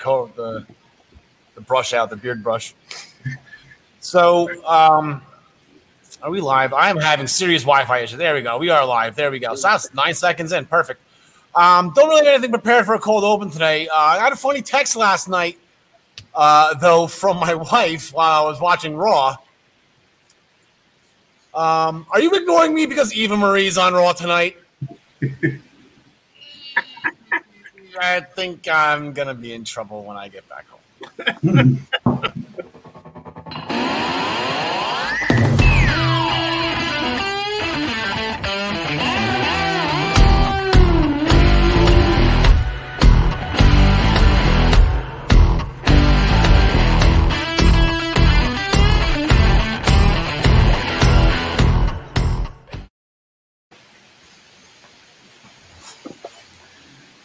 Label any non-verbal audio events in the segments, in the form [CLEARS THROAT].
coat, the the brush out, the beard brush. [LAUGHS] So, um, are we live? I am having serious Wi-Fi issues. There we go. We are live. There we go. So that's nine seconds in. Perfect. Um, don't really have anything prepared for a cold open today. Uh, I got a funny text last night, uh, though, from my [LAUGHS] wife while I was watching Raw. Um, are you ignoring me because Eva Marie's on Raw tonight? [LAUGHS] I think I'm gonna be in trouble when I get back home. [LAUGHS]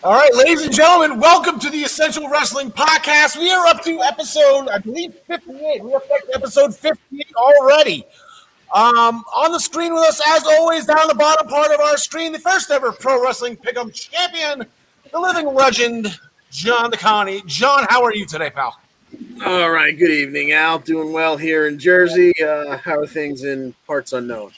All right, ladies and gentlemen, welcome to the Essential Wrestling Podcast. We are up to episode, I believe, 58. We are up to episode 58 already. Um, on the screen with us, as always, down the bottom part of our screen, the first ever pro wrestling pick'em champion, the living legend, John DeConnie. John, how are you today, pal? All right. Good evening, Al. Doing well here in Jersey. Uh, how are things in parts unknown?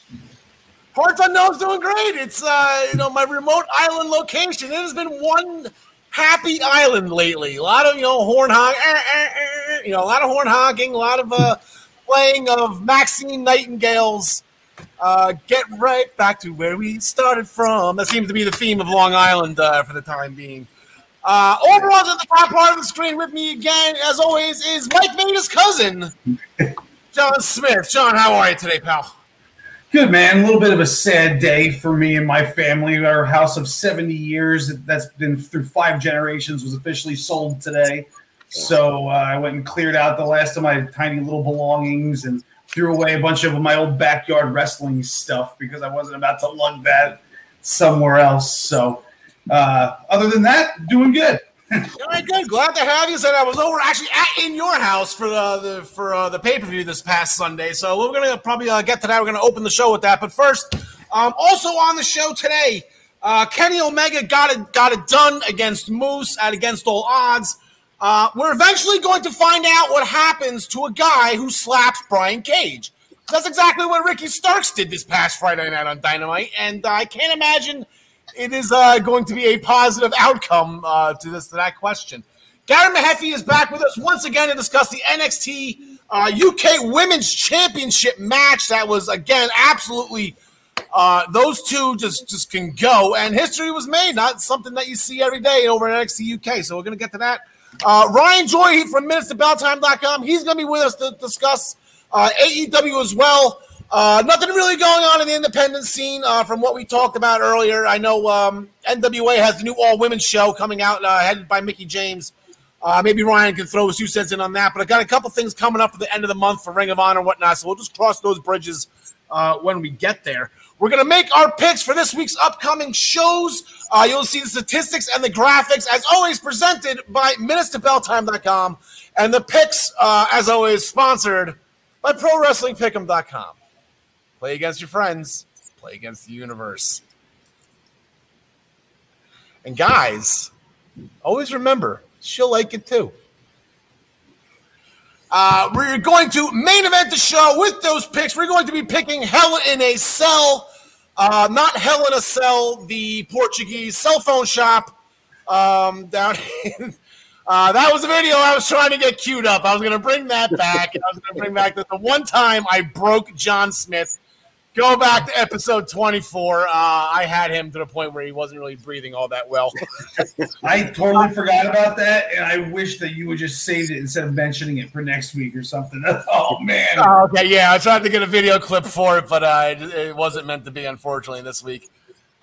Parts Unknown's doing great. It's uh, you know my remote island location. It has been one happy island lately. A lot of you know horn honk, eh, eh, eh, you know a lot of horn honking, a lot of uh, playing of Maxine Nightingale's uh, "Get Right Back to Where We Started From." That seems to be the theme of Long Island uh, for the time being. Uh, overall, at the top part of the screen with me again, as always, is Mike Veda's cousin, John Smith. John, how are you today, pal? Good man. A little bit of a sad day for me and my family. Our house of 70 years that's been through five generations was officially sold today. So uh, I went and cleared out the last of my tiny little belongings and threw away a bunch of my old backyard wrestling stuff because I wasn't about to lug that somewhere else. So uh, other than that, doing good. All right, good. Glad to have you. Said I was over actually at in your house for the, the for uh, the pay per view this past Sunday. So we're gonna probably uh, get to that. We're gonna open the show with that. But first, um, also on the show today, uh, Kenny Omega got it got it done against Moose at against all odds. Uh, we're eventually going to find out what happens to a guy who slaps Brian Cage. That's exactly what Ricky Starks did this past Friday night on Dynamite, and I can't imagine it is uh, going to be a positive outcome uh, to this to that question. Gary Mahaffey is back with us once again to discuss the NXT uh, UK Women's Championship match. That was again absolutely uh, those two just just can go, and history was made. Not something that you see every day over at NXT UK. So we're gonna get to that. Uh, Ryan Joy from Minutes to Belltime.com. He's gonna be with us to discuss uh, AEW as well. Uh, nothing really going on in the independent scene uh, from what we talked about earlier. I know um, NWA has the new all women's show coming out, uh, headed by Mickie James. Uh, maybe Ryan can throw his two cents in on that. But I got a couple things coming up at the end of the month for Ring of Honor and whatnot. So we'll just cross those bridges uh, when we get there. We're going to make our picks for this week's upcoming shows. Uh, you'll see the statistics and the graphics, as always, presented by minutes2belltime.com. And the picks, as always, sponsored by ProWrestlingPick'em.com. Play against your friends, play against the universe. And guys, always remember, she'll like it too. Uh, we're going to main event the show with those picks. We're going to be picking Hell in a Cell, uh, not Hell in a Cell, the Portuguese cell phone shop um, down in. [LAUGHS] Uh, that was a video I was trying to get queued up. I was going to bring that back. I was going to bring back the, the one time I broke John Smith Go back to episode 24. Uh, I had him to the point where he wasn't really breathing all that well. [LAUGHS] I totally forgot about that, and I wish that you would just save it instead of mentioning it for next week or something. [LAUGHS] Oh man. Oh, okay, yeah, I tried to get a video clip for it, but uh, it, it, wasn't meant to be, unfortunately, this week.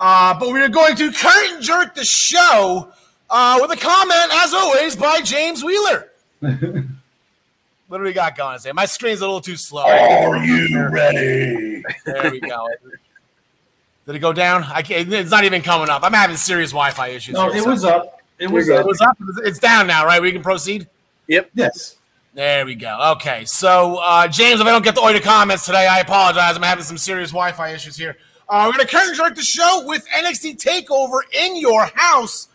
Uh, but we are going to curtain jerk the show uh, with a comment, as always, by James Wheeler. [LAUGHS] What do we got going? To say my screen's a little too slow. Are you ready? There we go. Did it go down? I can't. It's not even coming up. I'm having serious Wi-Fi issues. No, here, it so. was up. It was It up. was up. It's down now, right? We can proceed. Yep. Yes. There we go. Okay, so uh, James, if I don't get the all your comments today, I apologize. I'm having some serious Wi-Fi issues here. Uh, we're going to curtain jerk the show with NXT Takeover in your house.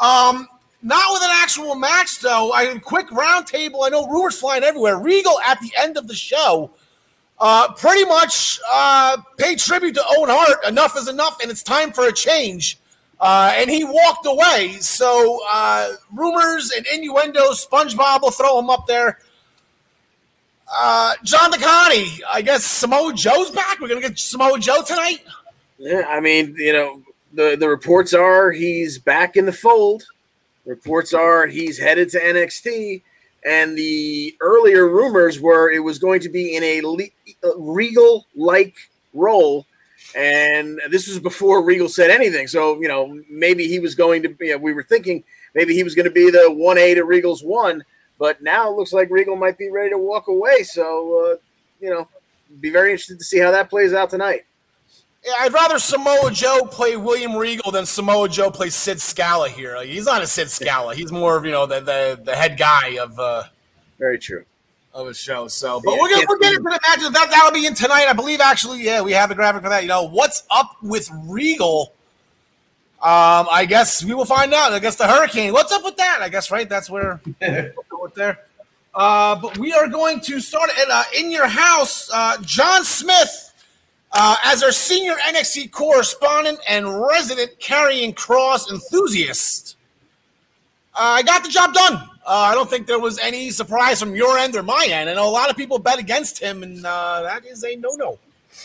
Um, not with an actual match though. I quick roundtable. I know rumors flying everywhere. Regal at the end of the show, uh, pretty much uh, paid tribute to Owen Hart. Enough is enough, and it's time for a change. Uh, and he walked away. So uh, rumors and innuendos. SpongeBob will throw him up there. Uh, John DeConnie, I guess Samoa Joe's back. We're gonna get Samoa Joe tonight. Yeah, I mean, you know, the the reports are he's back in the fold. Reports are he's headed to NXT, and the earlier rumors were it was going to be in a le- Regal like role, and this was before Regal said anything. So you know, maybe he was going to be. You know, we were thinking maybe he was going to be the one A to Regal's one but now it looks like Regal might be ready to walk away. So, uh, you know, be very interested to see how that plays out tonight. I'd rather Samoa Joe play William Regal than Samoa Joe play Sid Scala here. Like, he's not a Sid Scala. He's more of you know the the, the head guy of uh, very true of a show. So, but yeah, we're gonna we're getting to the match that that'll be in tonight. I believe actually, yeah, we have the graphic for that. You know, what's up with Regal? Um, I guess we will find out. I guess the hurricane. What's up with that? I guess right. That's where [LAUGHS] there. Uh, but we are going to start at uh, in your house. Uh, John Smith, uh, as our senior NXT correspondent and resident Karrion Kross enthusiast, uh, I got the job done. Uh, I don't think there was any surprise from your end or my end. I know a lot of people bet against him, and that is a no-no.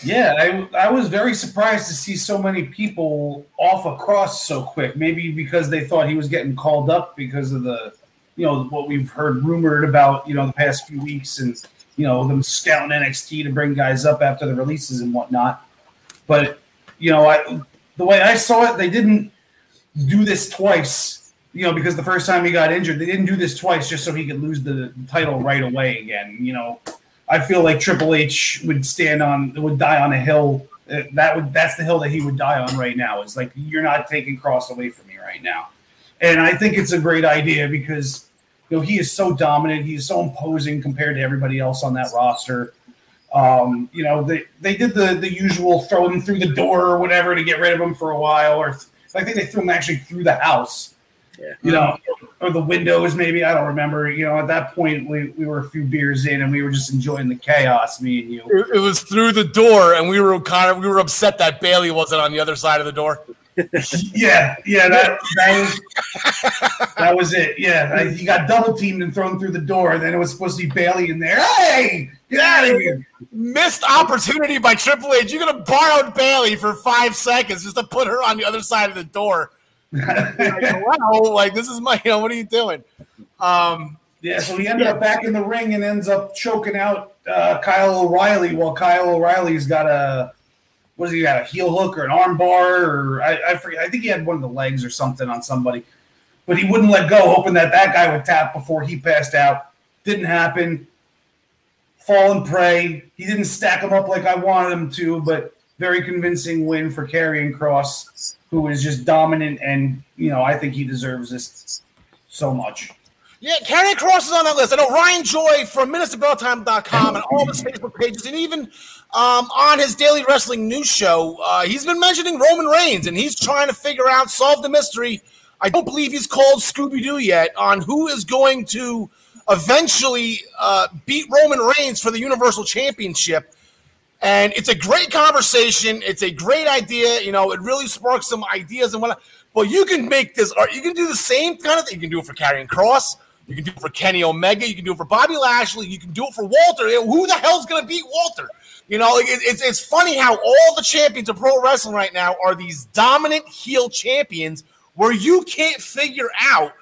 Yeah, I, I was very surprised to see so many people off a cross so quick. Maybe because they thought he was getting called up because of the, you know, what we've heard rumored about, you know, the past few weeks and, you know, them scouting NXT to bring guys up after the releases and whatnot. But, you know, I the way I saw it, they didn't do this twice, you know, because the first time he got injured, they didn't do this twice just so he could lose the, title right away again. You know, I feel like Triple H would stand on would die on a hill. Uh, that would that's the hill that he would die on right now. Is like you're not taking Kross away from me right now, and I think it's a great idea because you know he is so dominant. He's so imposing compared to everybody else on that roster. Um, you know they they did the the usual throw him through the door or whatever to get rid of him for a while, or I think they threw him actually through the house. Yeah. You know, or the windows, maybe. I don't remember. You know, at that point, we, we were a few beers in and we were just enjoying the chaos, me and you. It, was through the door, and we were kind of we were upset that Bayley wasn't on the other side of the door. [LAUGHS] yeah, yeah, that, that was that was it. Yeah, he got double teamed and thrown through the door. And then it was supposed to be Bayley in there. Hey, get out of here! Missed opportunity by Triple H. You're gonna borrow Bayley for five seconds just to put her on the other side of the door like, wow, like this is my, you [LAUGHS] know, what are you doing? Um, yeah, so he ended yeah. up back in the ring and ends up choking out uh, Kyle O'Reilly while Kyle O'Reilly's got a what does he got a heel hook or an arm bar or I, I forget I think he had one of the legs or something on somebody, but he wouldn't let go, hoping that that guy would tap before he passed out. Didn't happen. Fall and pray. He didn't stack them up like I wanted him to, but very convincing win for Karrion Kross, who is just dominant, and you know I think he deserves this so much. Yeah, Karrion Kross is on that list. I know Ryan Joy from MinutesToBellTime.com and all his Facebook pages, and even um, on his daily wrestling news show, uh, he's been mentioning Roman Reigns, and he's trying to figure out, solve the mystery. I don't believe he's called Scooby Doo yet on who is going to eventually uh, beat Roman Reigns for the Universal Championship. And it's a great conversation. It's a great idea. You know, it really sparks some ideas and whatnot. But you can make this, or you can do the same kind of thing. You can do it for Karrion Kross. You can do it for Kenny Omega. You can do it for Bobby Lashley. You can do it for Walter. Who the hell's going to beat Walter? You know, it's, it's funny how all the champions of pro wrestling right now are these dominant heel champions where you can't figure out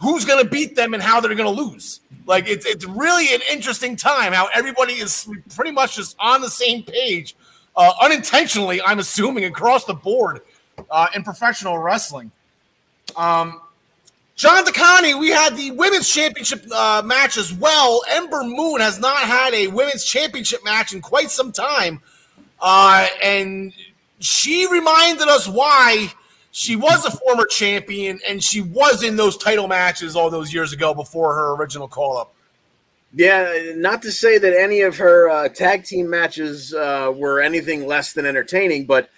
who's going to beat them and how they're going to lose. Like it's it's really an interesting time how everybody is pretty much just on the same page, uh, unintentionally. I'm assuming across the board uh, in professional wrestling. Um, John DeConnie, we had the women's championship uh, match as well. Ember Moon has not had a women's championship match in quite some time, uh, and she reminded us why she was a former champion and she was in those title matches all those years ago before her original call up. Yeah, not to say that any of her uh, tag team matches uh, were anything less than entertaining, but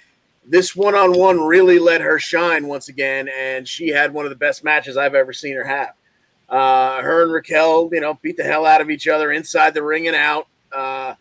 this one on one really let her shine once again, and she had one of the best matches I've ever seen her have. Uh, her and Raquel, you know, beat the hell out of each other inside the ring and out. Uh,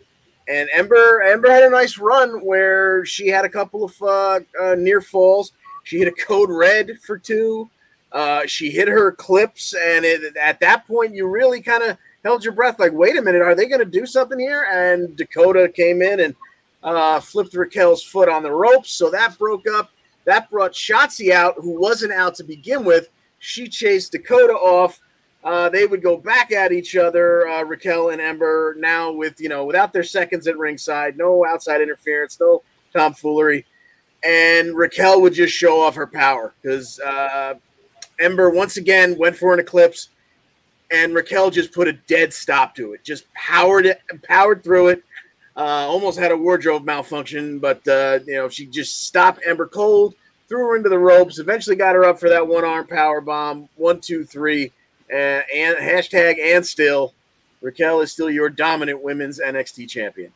and Ember, Ember had a nice run where she had a couple of uh, uh near falls. She hit a code red for two. Uh, she hit her eclipse, and it, at that point, you really kind of held your breath, like, "Wait a minute, are they going to do something here?" And Dakota came in and uh, flipped Raquel's foot on the ropes, so that broke up. That brought Shotzi out, who wasn't out to begin with. She chased Dakota off. Uh, they would go back at each other, uh, Raquel and Ember, now with you know without their seconds at ringside, no outside interference, no tomfoolery, and Raquel would just show off her power because uh, Ember once again went for an eclipse, and Raquel just put a dead stop to it, just powered it, powered through it. Uh, almost had a wardrobe malfunction, but uh, you know she just stopped Ember cold, threw her into the ropes, eventually got her up for that one arm power bomb. One, two, three, and, and hashtag and still Raquel is still your dominant women's NXT champion.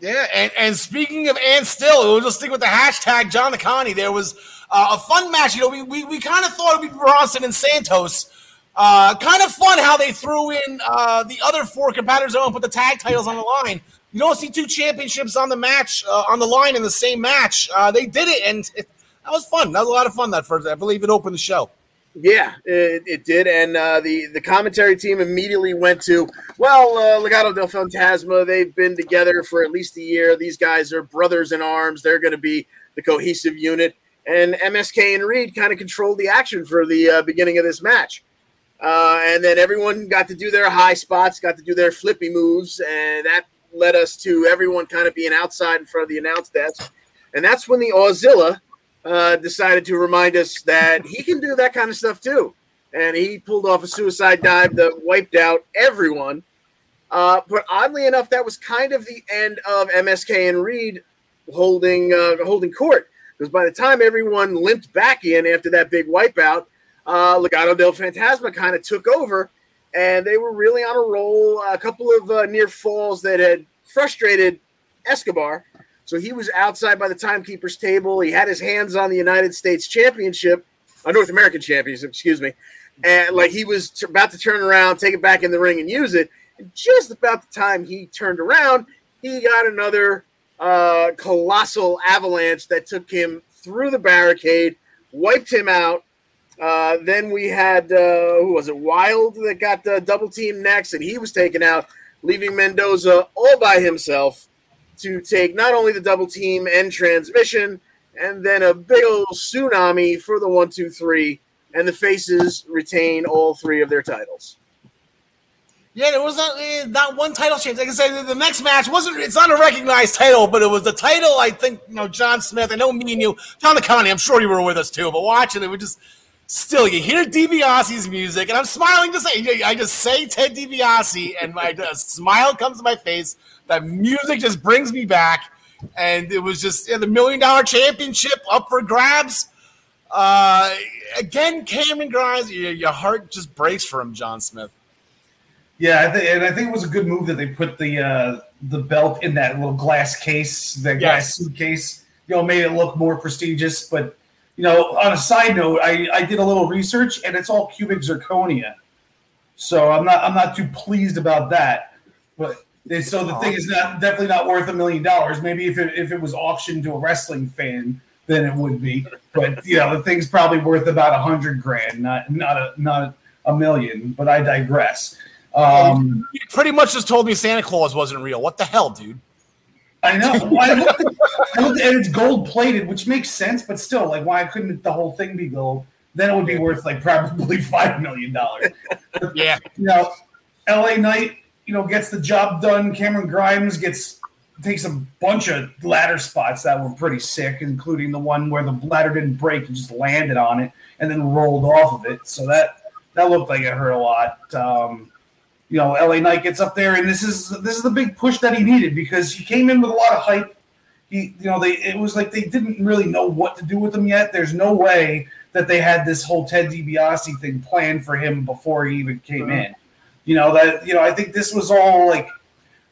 Yeah, and, and speaking of and still, we'll just stick with the hashtag John DeConnie. There was uh, a fun match. You know, we, we, we kind of thought it'd be Bronson and Santos. Uh, kind of fun how they threw in uh, the other four competitors and put the tag titles on the line. You don't see two championships on the match uh, on the line in the same match. Uh, they did it, and it, that was fun. That was a lot of fun. That first, I believe it opened the show. Yeah, it, it did, and uh, the the commentary team immediately went to well, uh, Legado del Fantasma. They've been together for at least a year. These guys are brothers in arms. They're going to be the cohesive unit. And MSK and Reed kind of controlled the action for the uh, beginning of this match. Uh, and then everyone got to do their high spots, got to do their flippy moves, and that led us to everyone kind of being outside in front of the announce desk. And that's when the Auxilla uh, decided to remind us that he can do that kind of stuff too. And he pulled off a suicide dive that wiped out everyone. Uh, but oddly enough, that was kind of the end of MSK and Reed holding uh, holding court because by the time everyone limped back in after that big wipeout, uh, Legado del Fantasma kind of took over, and they were really on a roll. A couple of uh, near falls that had frustrated Escobar, so he was outside by the timekeeper's table. He had his hands on the United States Championship, a uh, North American Championship, excuse me. And like he was t- about to turn around, take it back in the ring, and use it. And just about the time he turned around, he got another uh, colossal avalanche that took him through the barricade, wiped him out. Uh, then we had uh, who was it? Wilde that got the double team next, and he was taken out, leaving Mendoza all by himself to take not only the double team and transmission, and then a big old tsunami for the one, two, three, and the faces retain all three of their titles. Yeah, there was not, uh, not one title change. Like I said, the next match wasn't. It's not a recognized title, but it was the title. I think you know John Smith. I know me and you, John Connie. I'm sure you were with us too. But watching it, we just still you hear DiBiase's music, and I'm smiling to say. I just say Ted DiBiase, and my smile comes to my face. That music just brings me back, and it was just yeah, the million dollar championship up for grabs. Uh, again, Cameron Grimes, your, your heart just breaks for him, John Smith. Yeah, I think, and I think it was a good move that they put the uh, the belt in that little glass case, that glass suitcase. You know, made it look more prestigious. But you know, on a side note, I, I did a little research, and it's all cubic zirconia. So I'm not I'm not too pleased about that. But so the thing is not definitely not worth a million dollars. Maybe if it if it was auctioned to a wrestling fan, then it would be. But you know, the thing's probably worth about a hundred grand, not not a not a million. But I digress. Um, you pretty much just told me Santa Claus wasn't real. What the hell, dude? I know. I looked, I looked and it's gold plated, which makes sense, but still, like, why couldn't the whole thing be gold? Then it would be worth like probably [LAUGHS] five million dollars. yeah. You know, LA Knight, you know, gets the job done. Cameron Grimes gets takes a bunch of ladder spots that were pretty sick, including the one where the ladder didn't break and just landed on it and then rolled off of it. So that that looked like it hurt a lot. Um, you know, LA Knight gets up there, and this is this is the big push that he needed because he came in with a lot of hype. He, you know, they it was like they didn't really know what to do with him yet. There's no way that they had this whole Ted DiBiase thing planned for him before he even came mm-hmm. in. You know that you know I think this was all like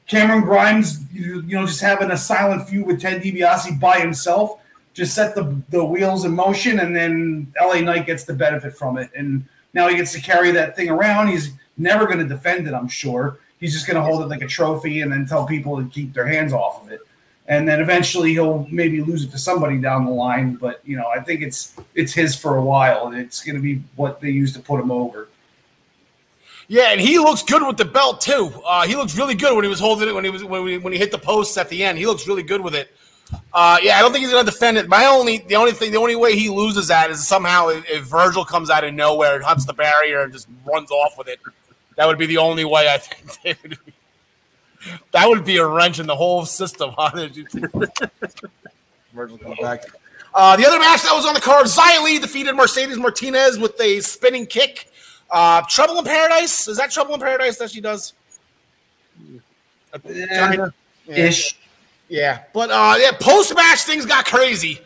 Cameron Grimes, you, you know, just having a silent feud with Ted DiBiase by himself. just set the the wheels in motion, and then LA Knight gets the benefit from it. And now he gets to carry that thing around. He's never going to defend it, I'm sure. He's just going to hold it like a trophy and then tell people to keep their hands off of it. And then eventually he'll maybe lose it to somebody down the line. But you know, I think it's it's his for a while. And it's going to be what they use to put him over. Yeah, and he looks good with the belt too. Uh, he looks really good when he was holding it when he was when, we, when he hit the posts at the end. He looks really good with it. Uh, yeah, I don't think he's going to defend it. My only the only thing the only way he loses that is somehow if, if Virgil comes out of nowhere and hunts the barrier and just runs off with it. That would be the only way I think [LAUGHS] would be, that would be a wrench in the whole system. [LAUGHS] Huh? Virgil comes back. Uh, the other match that was on the card, Xia Li defeated Mercedes Martinez with a spinning kick. Uh, Trouble in Paradise is that Trouble in Paradise that she does? Yeah, ish. Yeah, but uh, yeah, post match things got crazy.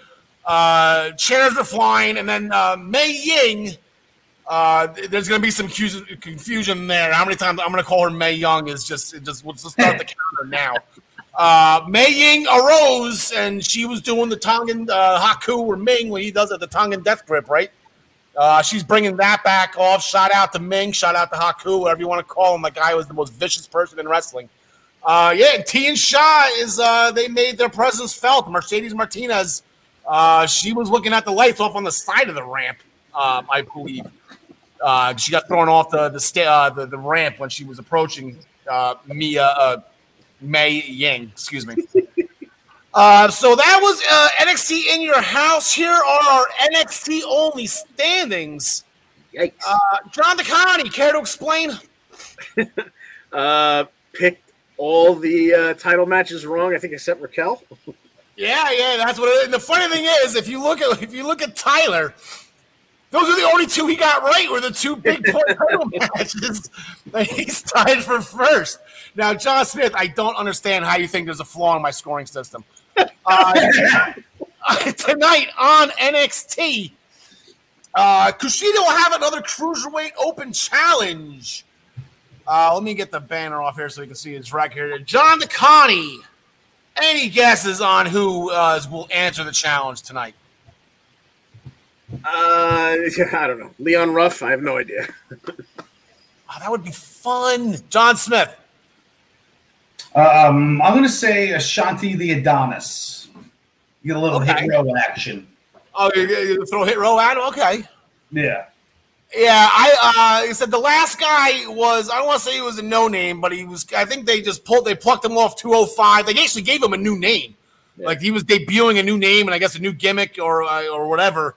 Uh, chairs were flying, and then uh, Mei Ying. Uh, there's going to be some confusion there. How many times I'm going to call her Mei Young is just it just let's start the [LAUGHS] counter now. Uh, Mei Ying arose and she was doing the Tongan uh, Haku or Meng when he does it, the Tongan death grip, right? Uh, she's bringing that back off. Shout out to Meng. Shout out to Haku, whatever you want to call him. The guy was the most vicious person in wrestling. Uh, yeah, Tian Sha is. Uh, they made their presence felt. Mercedes Martinez. Uh, she was looking at the lights off on the side of the ramp. Um, I believe. Uh, she got thrown off the the, sta- uh, the, the ramp when she was approaching Mia Mei Ying. Excuse me. Uh, so that was uh, NXT in your house. Here are our NXT only standings. Yikes. Uh, John DeConnie, care to explain? [LAUGHS] uh, picked all the uh, title matches wrong. I think except Raquel. [LAUGHS] yeah, yeah, that's what. It, and the funny thing is, if you look at if you look at Tyler, those are the only two he got right. Were the two big [LAUGHS] title matches that he's tied for first. Now, John Smith, I don't understand how you think there's a flaw in my scoring system. Uh, [LAUGHS] tonight on NXT, uh, Kushida will have another cruiserweight open challenge. Uh, let me get the banner off here so you can see his right here. John DeConnie. Any guesses on who uh, will answer the challenge tonight? Uh, [LAUGHS] I don't know. Leon Ruff. I have no idea. oh, [LAUGHS] that would be fun. John Smith. Um, I'm going to say Ashante the Adonis. You get a little okay. Hit Row action. Oh, you, you throw Hit Row at him? Okay. Yeah. Yeah, I uh, said the last guy was I don't want to say he was a no name, but he was. I think they just pulled they plucked him off 205. They actually gave him a new name, yeah. like he was debuting a new name and I guess a new gimmick or uh, or whatever.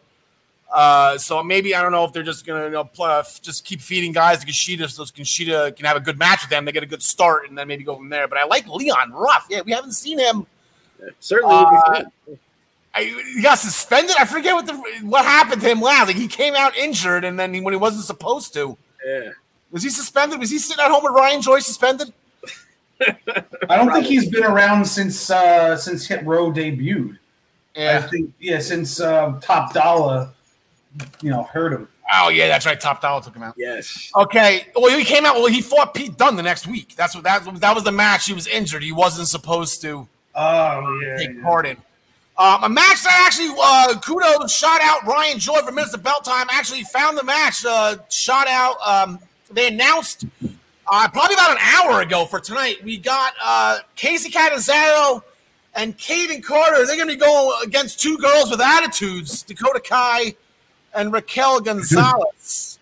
Uh, so maybe I don't know if they're just gonna you know, play, just keep feeding guys to Kushida so Kushida can have a good match with them. They get a good start and then maybe go from there. But I like Leon Ruff. Yeah, we haven't seen him. Certainly. Uh, I, he got suspended. I forget what the what happened to him last. Like he came out injured, and then he, when he wasn't supposed to, yeah, was he suspended? Was he sitting at home with Ryan Joy suspended? I don't think he's been around since uh since Hit Row debuted. Yeah. I think yeah, since uh, Top Dollar you know, hurt him. Oh yeah, that's right. Top Dollar took him out. Yes. Okay. Well, he came out. Well, he fought Pete Dunne the next week. That's what that that was the match. He was injured. He wasn't supposed to. Oh yeah. Take yeah. part in. Um, a match that actually uh, kudos shot out Ryan Joy for minutes of belt time. Actually found the match. Uh, shot out. Um, they announced uh, probably about an hour ago for tonight. We got uh, Kacy Catanzaro and Kayden Carter. They're going to be going against two girls with attitudes. Dakota Kai and Raquel Gonzalez.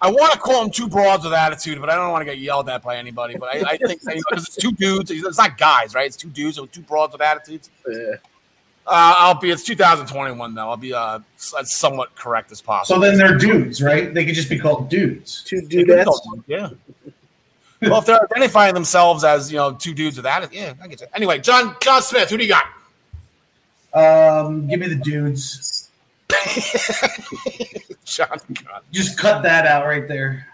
I want to call them two broads with attitude, but I don't want to get yelled at by anybody. But I, I think because it's two dudes, it's not guys, right? It's two dudes with two broads with attitudes. Yeah. Uh, I'll be. It's 2021 though. I'll be uh, as somewhat correct as possible. So then they're dudes, right? They could just be called dudes. Two dudes. Yeah. well, if they're identifying themselves as you know two dudes with attitude, yeah, I get you. Anyway, John John Smith, who do you got? Um, give me the dudes. [LAUGHS] John, God. Just cut that out right there.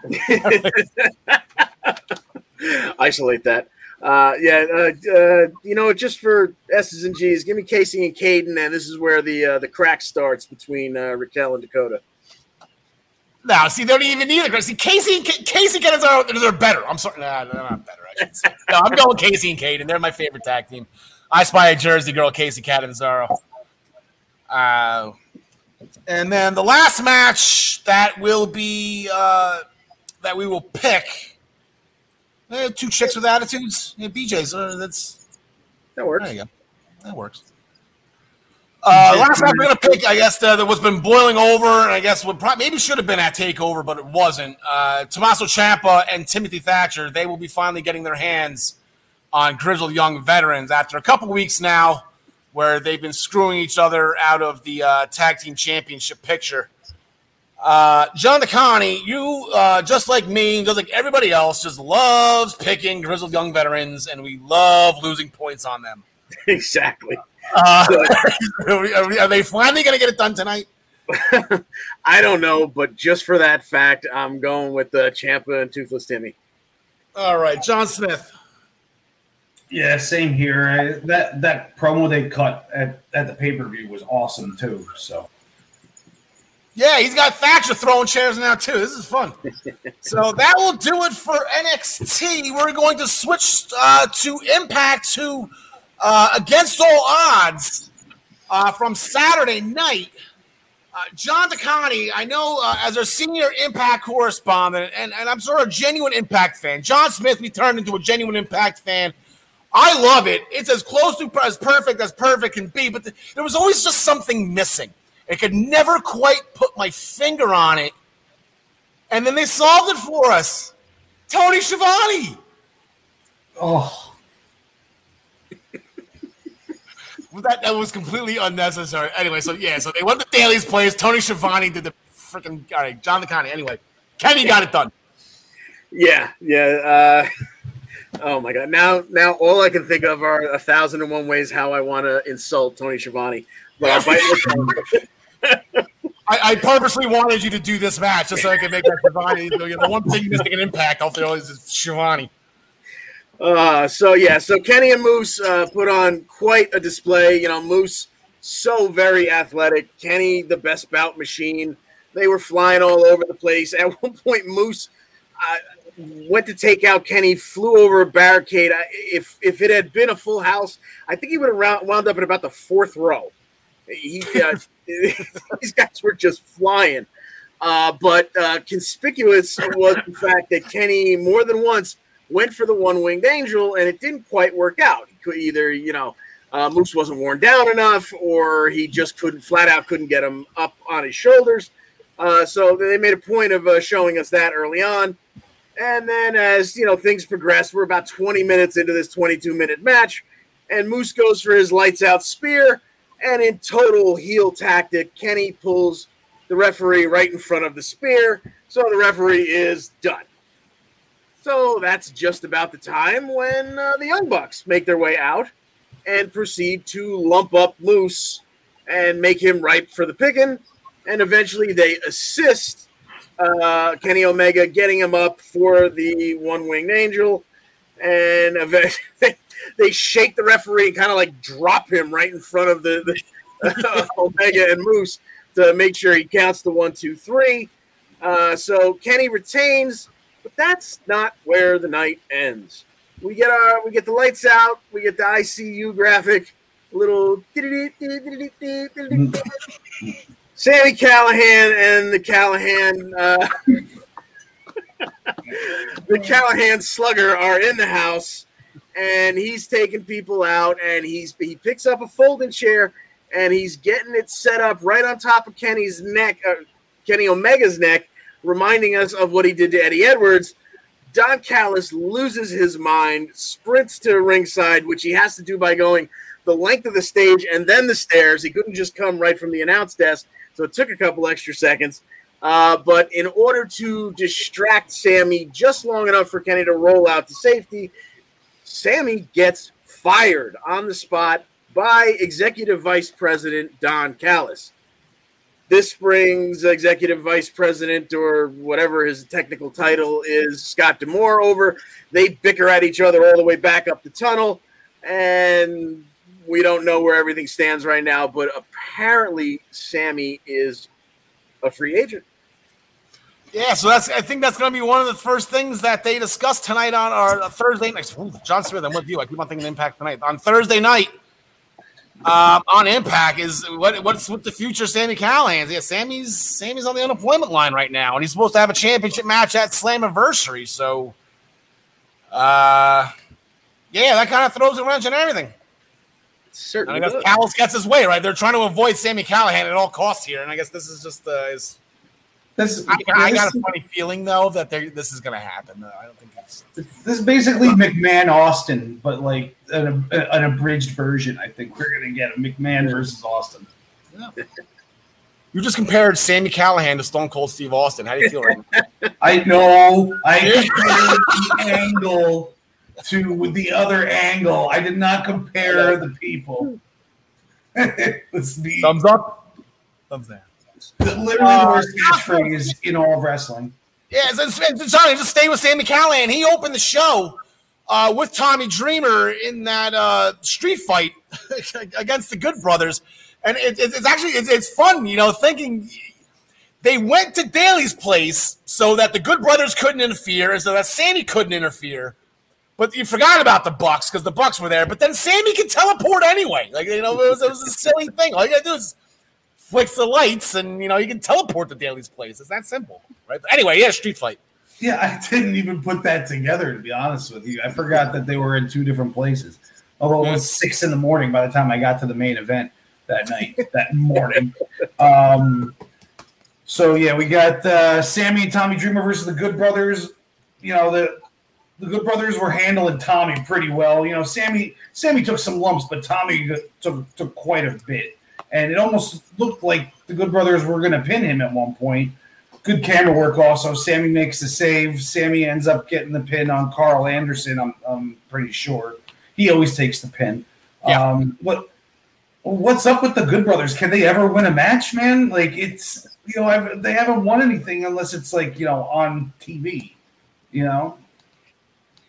[LAUGHS] Isolate that. Uh, yeah, uh, uh, you know, just for S's and G's, give me Kacy and Kayden, and this is where the uh, the crack starts between uh, Raquel and Dakota. No, see, they don't even need it. See, Kacy and K- Kacy Kayden are they're better. I'm sorry, nah, they're not better. I no, I'm going Kacy and Kayden. They're my favorite tag team. I spy a Jersey girl, Kacy Catanzaro. Uh, and then the last match that will be uh, that we will pick. Eh, two chicks with attitudes. Yeah, BJ's. Uh, that's That works. there you go. That works. Uh, last match we're gonna pick, I guess, uh, that was been boiling over, and I guess would probably maybe should have been at Takeover, but it wasn't. Uh, Tommaso Ciampa and Timothy Thatcher, they will be finally getting their hands on grizzled young veterans after a couple weeks now, where they've been screwing each other out of the uh, tag team championship picture. Uh, John DeConnie, you uh, just like me, just like everybody else, just loves picking grizzled young veterans, and we love losing points on them. [LAUGHS] exactly. Uh, [LAUGHS] are, we- are we- are they finally going to get it done tonight? [LAUGHS] I don't know, but just for that fact, I'm going with the Ciampa and Toothless Timmy. All right, John Smith. Yeah, same here. I, that that promo they cut at, at the pay per view was awesome too. So Yeah, he's got Thatcher throwing chairs now too. This is fun. [LAUGHS] so that will do it for NXT. We're going to switch uh, to Impact to uh, Against All Odds uh, from Saturday night. Uh, John DeConnie, I know uh, as our senior Impact correspondent, and, and I'm sort of a genuine Impact fan. John Smith, we turned into a genuine Impact fan. I love it. It's as close to as perfect as perfect can be, but th- there was always just something missing. I could never quite put my finger on it. And then they solved it for us. Tony Schiavone. oh [LAUGHS] That, that was completely unnecessary. Anyway, so yeah, so they went to Daily's place. Tony Schiavone did the freaking all right, John DeConnie. Anyway, Kenny got it done. Yeah, yeah. Uh, [LAUGHS] oh my god! Now, now all I can think of are a thousand and one ways how I want to insult Tony Schiavone. But I'll bite my tongue. I, I purposely wanted you to do this match just so I could make that Schiavone. You know, the one thing missing an impact, hopefully, always is Schiavone. Uh, so yeah, so Kenny and Moose uh, put on quite a display. You know, Moose so very athletic. Kenny, the best bout machine. They were flying all over the place. At [LAUGHS] one point, Moose uh, went to take out Kenny, flew over a barricade. If if it had been a full house, I think he would have round, wound up in about the fourth row. He, uh, [LAUGHS] these guys were just flying. Uh, but uh, conspicuous was the fact that Kenny more than once went for the one winged angel and it didn't quite work out. He could either, you know, uh, Moose wasn't worn down enough or he just couldn't, flat out couldn't get him up on his shoulders. Uh, so they made a point of uh, showing us that early on. And then as, you know, things progress, we're about 20 minutes into this 22 minute match and Moose goes for his lights out spear. And in total heel tactic, Kenny pulls the referee right in front of the spear. So the referee is done. So that's just about the time when uh, the Young Bucks make their way out and proceed to lump up Moose and make him ripe for the picking. And eventually they assist uh, Kenny Omega getting him up for the one winged angel. And eventually [LAUGHS] they shake the referee and kind of like drop him right in front of the, the [LAUGHS] Omega and Moose to make sure he counts the one, two, three. Uh, so Kenny retains, but that's not where the night ends. We get our we get the lights out, we get the ICU graphic, little Sami Callihan and the Callihan uh, the Callihan slugger are in the house and he's taking people out and he's he picks up a folding chair and he's getting it set up right on top of Kenny's neck, uh, Kenny Omega's neck, reminding us of what he did to Eddie Edwards. Don Callis loses his mind, sprints to ringside, which he has to do by going the length of the stage and then the stairs. He couldn't just come right from the announce desk, so it took a couple extra seconds. Uh, but in order to distract Sami just long enough for Kenny to roll out to safety, Sami gets fired on the spot by Executive Vice President Don Callis. This brings Executive Vice President, or whatever his technical title is, Scott D'Amore over. They bicker at each other all the way back up the tunnel, and we don't know where everything stands right now. But apparently, Sami is a free agent. Yeah, so that's I think that's going to be one of the first things that they discuss tonight on our Thursday night. Ooh, John Smith, I'm with you. I keep on thinking Impact tonight on Thursday night. um, on Impact is what what's with the future Sami Callihan? Yeah, Sami's Sami's on the unemployment line right now, and he's supposed to have a championship match at Slammiversary. So, uh, yeah, that kind of throws a wrench in everything. Certainly, and I guess does. Callis gets his way right. They're trying to avoid Sami Callihan at all costs here, and I guess this is just uh, is. This, I, I got a funny feeling though that this is going to happen. Though. I don't think it's. this is basically McMahon Austin, but like an, an abridged version. I think we're gonna get a McMahon versus Austin. You just compared Sami Callihan to Stone Cold Steve Austin. How do you feel? Right now? [LAUGHS] I know. I [LAUGHS] compared the angle to with the other angle. I did not compare the people. [LAUGHS] Let's Thumbs up. Thumbs down. literally Uh, the worst catchphrase in all of wrestling. Yeah, so, so, Johnny, just stay with Sami Callihan. He opened the show uh, with Tommy Dreamer in that uh, street fight [LAUGHS] against the Good Brothers, and it, it, it's actually it's, it's fun, you know, thinking they went to Daily's place so that the Good Brothers couldn't interfere, so that Sami couldn't interfere. But you forgot about the Bucks because the Bucks were there. But then Sami can teleport anyway. Like you know, it was, it was a silly thing. All you gotta do is flicks the lights, and you know you can teleport to Daily's place. It's that simple, right? But anyway, yeah, street fight. Yeah, I didn't even put that together to be honest with you. I forgot that they were in two different places. Although it was six in the morning by the time I got to the main event that night, that morning. Um, so yeah, we got uh, Sami and Tommy Dreamer versus the Good Brothers. You know the the Good Brothers were handling Tommy pretty well. You know, Sami Sami took some lumps, but Tommy took took quite a bit, and it almost looked like the Good Brothers were going to pin him at one point. Good camera work, also. Sami makes the save. Sami ends up getting the pin on Karl Anderson. I'm, I'm pretty sure he always takes the pin. Yeah. Um, what what's up with the Good Brothers? Can they ever win a match, man? Like it's you know I've, they haven't won anything unless it's like you know on TV. You know,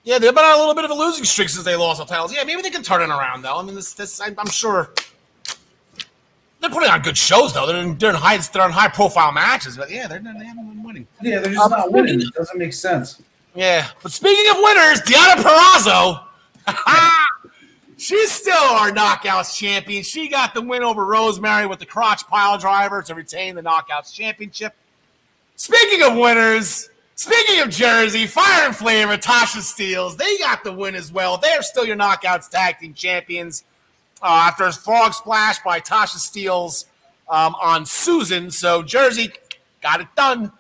Yeah, they've been on a little bit of a losing streak since they lost the titles. Yeah, maybe they can turn it around though. I mean, this, this I, I'm sure they're putting on good shows though. They're in, they're in high they're in high profile matches, but yeah, they're they haven't been winning. yeah, they're just Um, not winning. It doesn't make sense. Yeah, but speaking of winners, Deonna Purrazzo, [LAUGHS] she's still our Knockouts champion. She got the win over Rosemary with the crotch pile driver to retain the Knockouts championship. Speaking of winners, speaking of Jersey, Fire 'N Flava and Tasha Steelz, they got the win as well. They're still your Knockouts tag team champions uh, after a frog splash by Tasha Steelz um, on Susan. So Jersey got it done.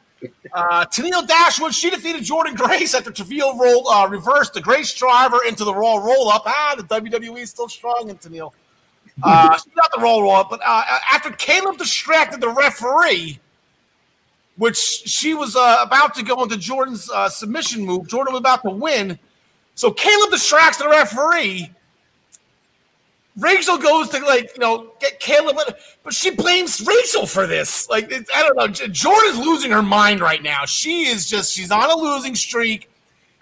Uh, Tenille Dashwood, she defeated Jordynne Grace after Taville rolled, uh, reversed the Grace driver into the Raw roll up. Ah, the WWE is still strong in Tenille. Uh, she got the roll roll up, but uh, after Kaleb distracted the referee, which she was uh, about to go into Jordynne's uh, submission move, Jordynne was about to win. So Kaleb distracts the referee. Rachael goes to like you know get Kaleb, but she blames Rachael for this. Like I don't know, Jordynne's losing her mind right now. She is just she's on a losing streak.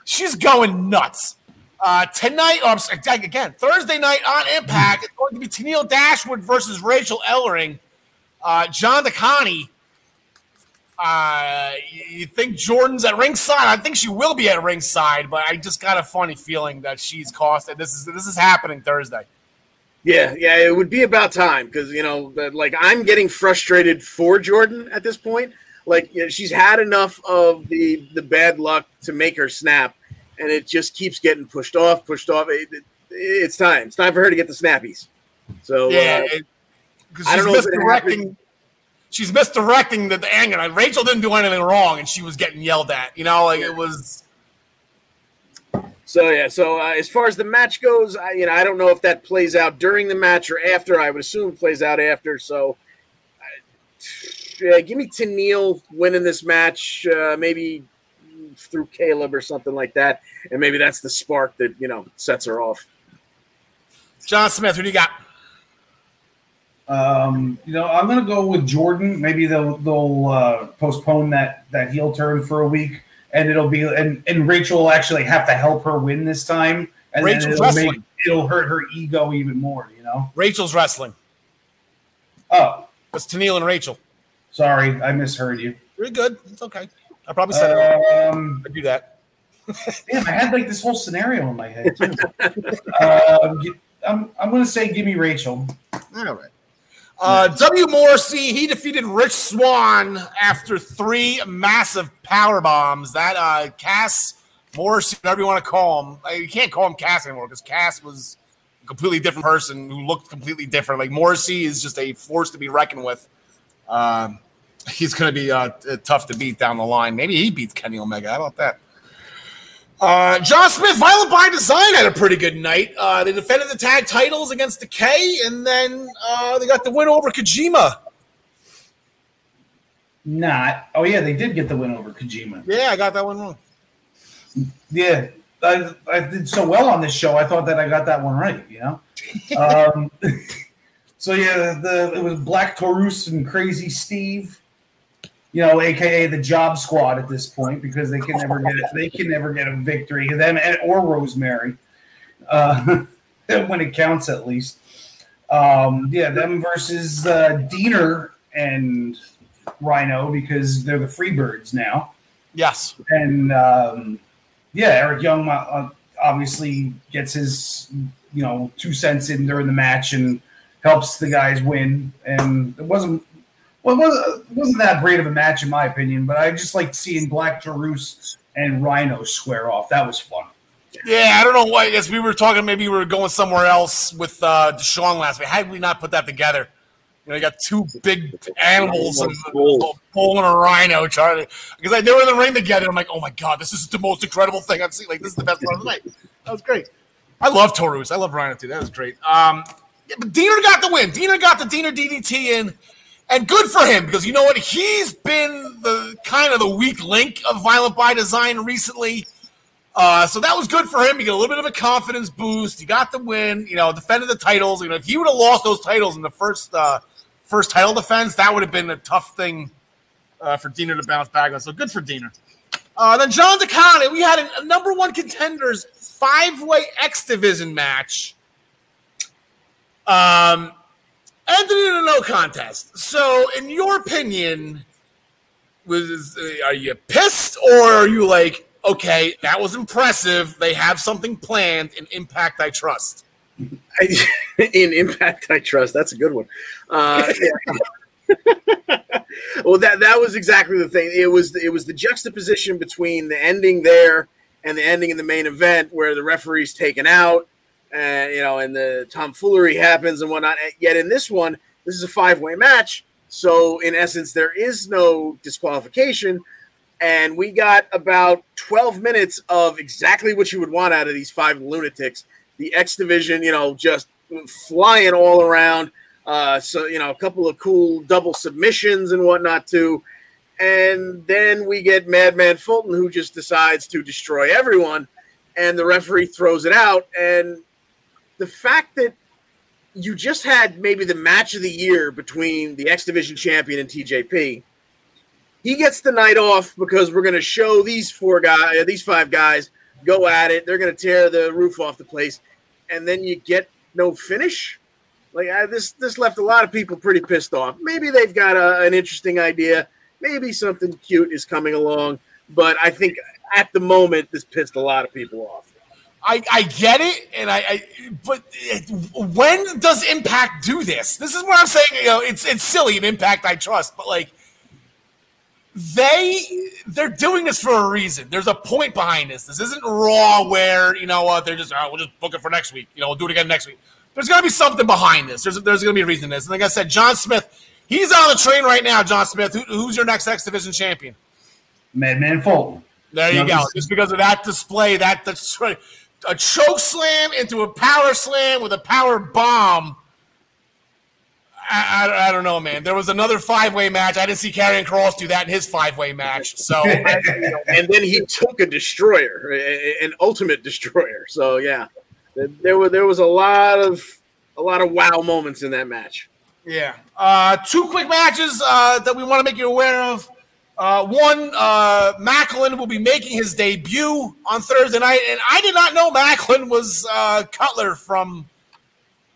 She's going nuts. Uh, tonight, or I'm again Thursday night on Impact, it's going to be Tenille Dashwood versus Rachael Ellering. Uh, John DeConnie. Uh, you think Jordynne's at ringside? I think she will be at ringside, but I just got a funny feeling that she's cost. This is this is happening Thursday. Yeah, yeah, it would be about time because you know, like I'm getting frustrated for Jordynne at this point. Like you know, she's had enough of the the bad luck to make her snap, and it just keeps getting pushed off, pushed off. It, it- it's time. It's time for her to get the snappies. So Yeah, uh, it- 'cause I she's don't know if it misdirecting. She's misdirecting the, the anger. Rachael didn't do anything wrong, and she was getting yelled at. You know, like it was. So yeah, so uh, as far as the match goes, I, you know, I don't know if that plays out during the match or after. I would assume it plays out after. So, uh, yeah, give me Tenille winning this match, uh, maybe through Kaleb or something like that, and maybe that's the spark that you know sets her off. John Smith, who do you got? Um, you know, I'm gonna go with Jordynne. Maybe they'll they'll uh, postpone that that heel turn for a week, and it'll be and and Rachael will actually have to help her win this time, and then Rachael's it'll wrestling. make it'll hurt her ego even more. You know. Rachael's wrestling. Oh, It's Tenille and Rachael. sorry, I misheard you. Pretty good. It's okay. I probably said it wrong. Um, I do that. [LAUGHS] damn, I had like this whole scenario in my head too. [LAUGHS] um, gi- I'm I'm gonna say give me Rachael. All right. Uh, W. Morrissey, he defeated Rich Swann after three massive power bombs. That uh, Cass Morrissey, whatever you want to call him, uh, you can't call him Cass anymore because Cass was a completely different person who looked completely different. Like Morrissey is just a force to be reckoned with. Um, he's going to be uh, tough to beat down the line. Maybe he beats Kenny Omega. How about that? Uh, John Smith, Violent by Design had a pretty good night. Uh, they defended the tag titles against the K, and then uh, they got the win over Kojima. Not. Oh yeah, they did get the win over Kojima. Yeah, I got that one wrong. Yeah, I, I did so well on this show. I thought that I got that one right. You know. [LAUGHS] um, [LAUGHS] so yeah, the it was Black Taurus and Crazy Steve you know, aka the job squad at this point, because they can never get it. They can never get a victory. Them or Rosemary, uh, [LAUGHS] when it counts at least. Um, yeah, them versus uh, Deaner and Rhino because they're the Freebirds now. Yes, and um, yeah, Eric Young uh, obviously gets his you know two cents in during the match and helps the guys win. And it wasn't well, it wasn't that great of a match in my opinion, but I just like seeing Black Taurus and Rhino square off. That was fun. Yeah, I don't know why. I guess we were talking. Maybe we were going somewhere else with uh, Deshaun last week. How did we not put that together? You know, you got two big animals, and a bull and a rhino trying to. Because they were in the ring together. I'm like, oh my god, this is the most incredible thing I've seen. Like, this is the best part of the night. That was great. I love Taurus. I love Rhino too. That was great. Um, yeah, but Deaner got the win. Deaner got the Deaner DDT in. And good for him because you know what? He's been the kind of the weak link of Violent by Design recently. Uh, so that was good for him. He got a little bit of a confidence boost. He got the win. You know, defended the titles. You know, if he would have lost those titles in the first uh, first title defense, that would have been a tough thing uh, for Deaner to bounce back on. So good for Deaner. Uh, then John DeConnie, we had a number one contenders five way X division match. Um, ended in a no contest. So, in your opinion, was are you pissed or are you like, okay, that was impressive. They have something planned in Impact I trust. [LAUGHS] in Impact I trust. That's a good one. Uh, [LAUGHS] well, that that was exactly the thing. It was it was the juxtaposition between the ending there and the ending in the main event, where the referee's taken out and you know, and the tomfoolery happens and whatnot. Yet in this one, this is a five way match, so in essence, there is no disqualification. And we got about 12 minutes of exactly what you would want out of these five lunatics. The X Division, you know, just flying all around. Uh, so, you know, a couple of cool double submissions and whatnot, too. And then we get Madman Fulton, who just decides to destroy everyone. And the referee throws it out. And the fact that you just had maybe the match of the year between the X Division champion and TJP. He gets the night off because we're going to show these four guys, uh, these five guys, go at it. They're going to tear the roof off the place, and then you get no finish. Like I, this, this left a lot of people pretty pissed off. Maybe they've got a, an interesting idea. Maybe something cute is coming along, but I think at the moment this pissed a lot of people off. I, I get it, and I, I but it, when does Impact do this? This is what I'm saying. You know, it's it's silly. In Impact, I trust, but like they they're doing this for a reason. There's a point behind this. This isn't Raw where you know what they're just oh, we'll just book it for next week. You know, we'll do it again next week. There's gonna be something behind this. There's there's gonna be a reason this. And like I said, John Smith, he's on the train right now. John Smith, Who, who's your next X Division champion? Madman Fulton. There you, go. Just because of that display, that that's a choke slam into a power slam with a power bomb. I, I, I don't know, man. There was another five way match. I didn't see Karrion Kross do that in his five way match. So, [LAUGHS] and then he took a destroyer, an ultimate destroyer. So, yeah, there were there was a lot of a lot of wow moments in that match. Yeah. Uh, two quick matches uh, that we want to make you aware of. Uh, one, uh, Maclin will be making his debut on Thursday night, and I did not know Maclin was uh, Cutler from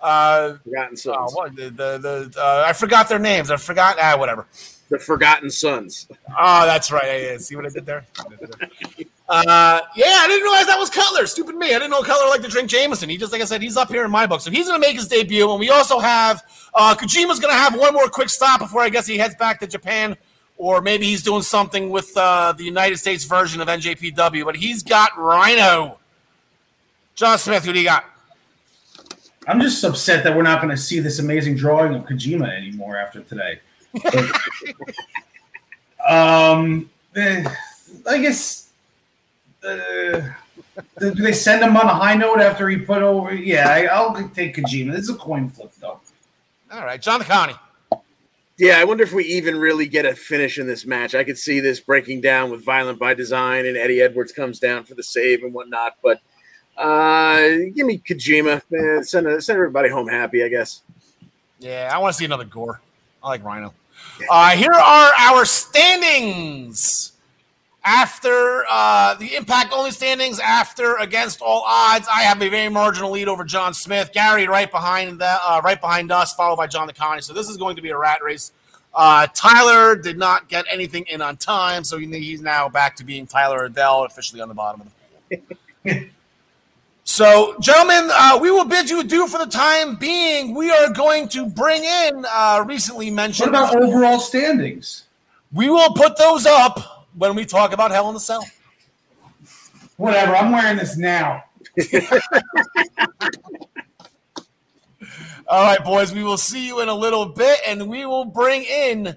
uh, Forgotten Sons. Uh, what, the the, the uh, I forgot their names. I forgot. Ah, whatever. The Forgotten Sons. Oh, that's right. Yeah. See what I did there? [LAUGHS] Uh, yeah, I didn't realize that was Cutler. Stupid me. I didn't know Cutler liked to drink Jameson. He just, like I said, he's up here in my book. So he's going to make his debut. And we also have uh, Kojima's going to have one more quick stop before I guess he heads back to Japan. Or maybe he's doing something with uh, the United States version of NJPW. But he's got Rhino. John Smith, who do you got? I'm just upset that we're not going to see this amazing drawing of Kojima anymore after today. [LAUGHS] um, eh, I guess. Uh, do they send him on a high note after he put over? Yeah, I, will take Kojima. This is a coin flip, though. All right, John DeConnie. Yeah, I wonder if we even really get a finish in this match. I could see this breaking down with Violent by Design and Eddie Edwards comes down for the save and whatnot. But uh, give me Kojima. Man, send, send everybody home happy, I guess. Yeah, I want to see another gore. I like Rhino. Uh, here are our standings after uh, the impact only standings after against all odds. I have a very marginal lead over John Smith. Gary right behind that, uh, right behind us, followed by John the DeConnie. So this is going to be a rat race. Uh, Tyler did not get anything in on time, so he's now back to being Tyler Adele, officially on the bottom of the pool. [LAUGHS] So, gentlemen, uh, we will bid you adieu for the time being. We are going to bring in uh, recently mentioned. What about overall standings? We will put those up when we talk about Hell in the Cell. Whatever. I'm wearing this now. [LAUGHS] All right, boys. We will see you in a little bit, and we will bring in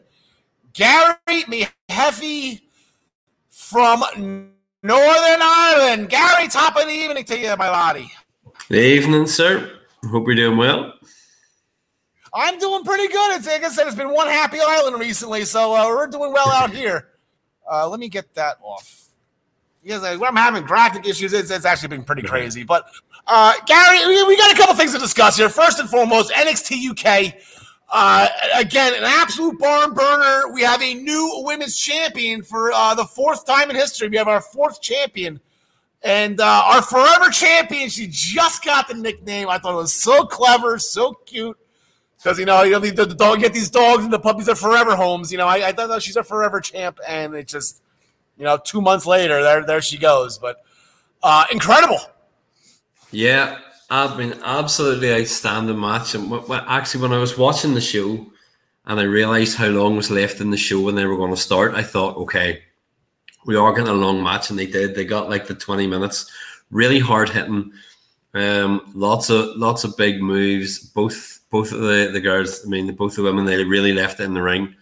Gary Miheffy from Northern Ireland. Gary, top of the evening to you, my laddie. Good evening, sir. Hope you're doing well. I'm doing pretty good. It's, like I said, it's been one happy island recently, so uh, we're doing well out [LAUGHS] here. Uh, let me get that off. Because I'm having graphic issues. It's, it's actually been pretty crazy. But uh, Gary, we, we got a couple things to discuss here. First and foremost, NXT UK uh, again, an absolute barn burner. We have a new women's champion for uh, the fourth time in history. We have our fourth champion. And uh, our forever champion, she just got the nickname. I thought it was so clever, so cute. Because, you know, you know the, the, dog, get these dogs and the puppies are forever homes. You know, I, I thought she's a forever champ. And it just, you know, two months later, there, there she goes. But uh, incredible. Yeah, I've been absolutely outstanding match. And actually, when I was watching the show and I realized how long was left in the show when they were going to start, I thought, okay, we are getting a long match, and they did. They got like the twenty minutes, really hard hitting, um, lots of lots of big moves. Both both of the, the girls, I mean, both the women, they really left it in the ring.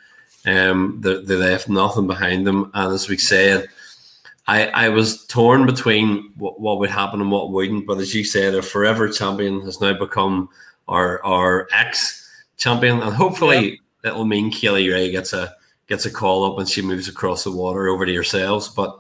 Um, they, they left nothing behind them, and as we said I, I was torn between what, what would happen and what wouldn't. But as you said, a forever champion has now become our our ex champion, and hopefully yeah. it'll mean Kay Lee Ray gets a gets a call up when she moves across the water over to yourselves. But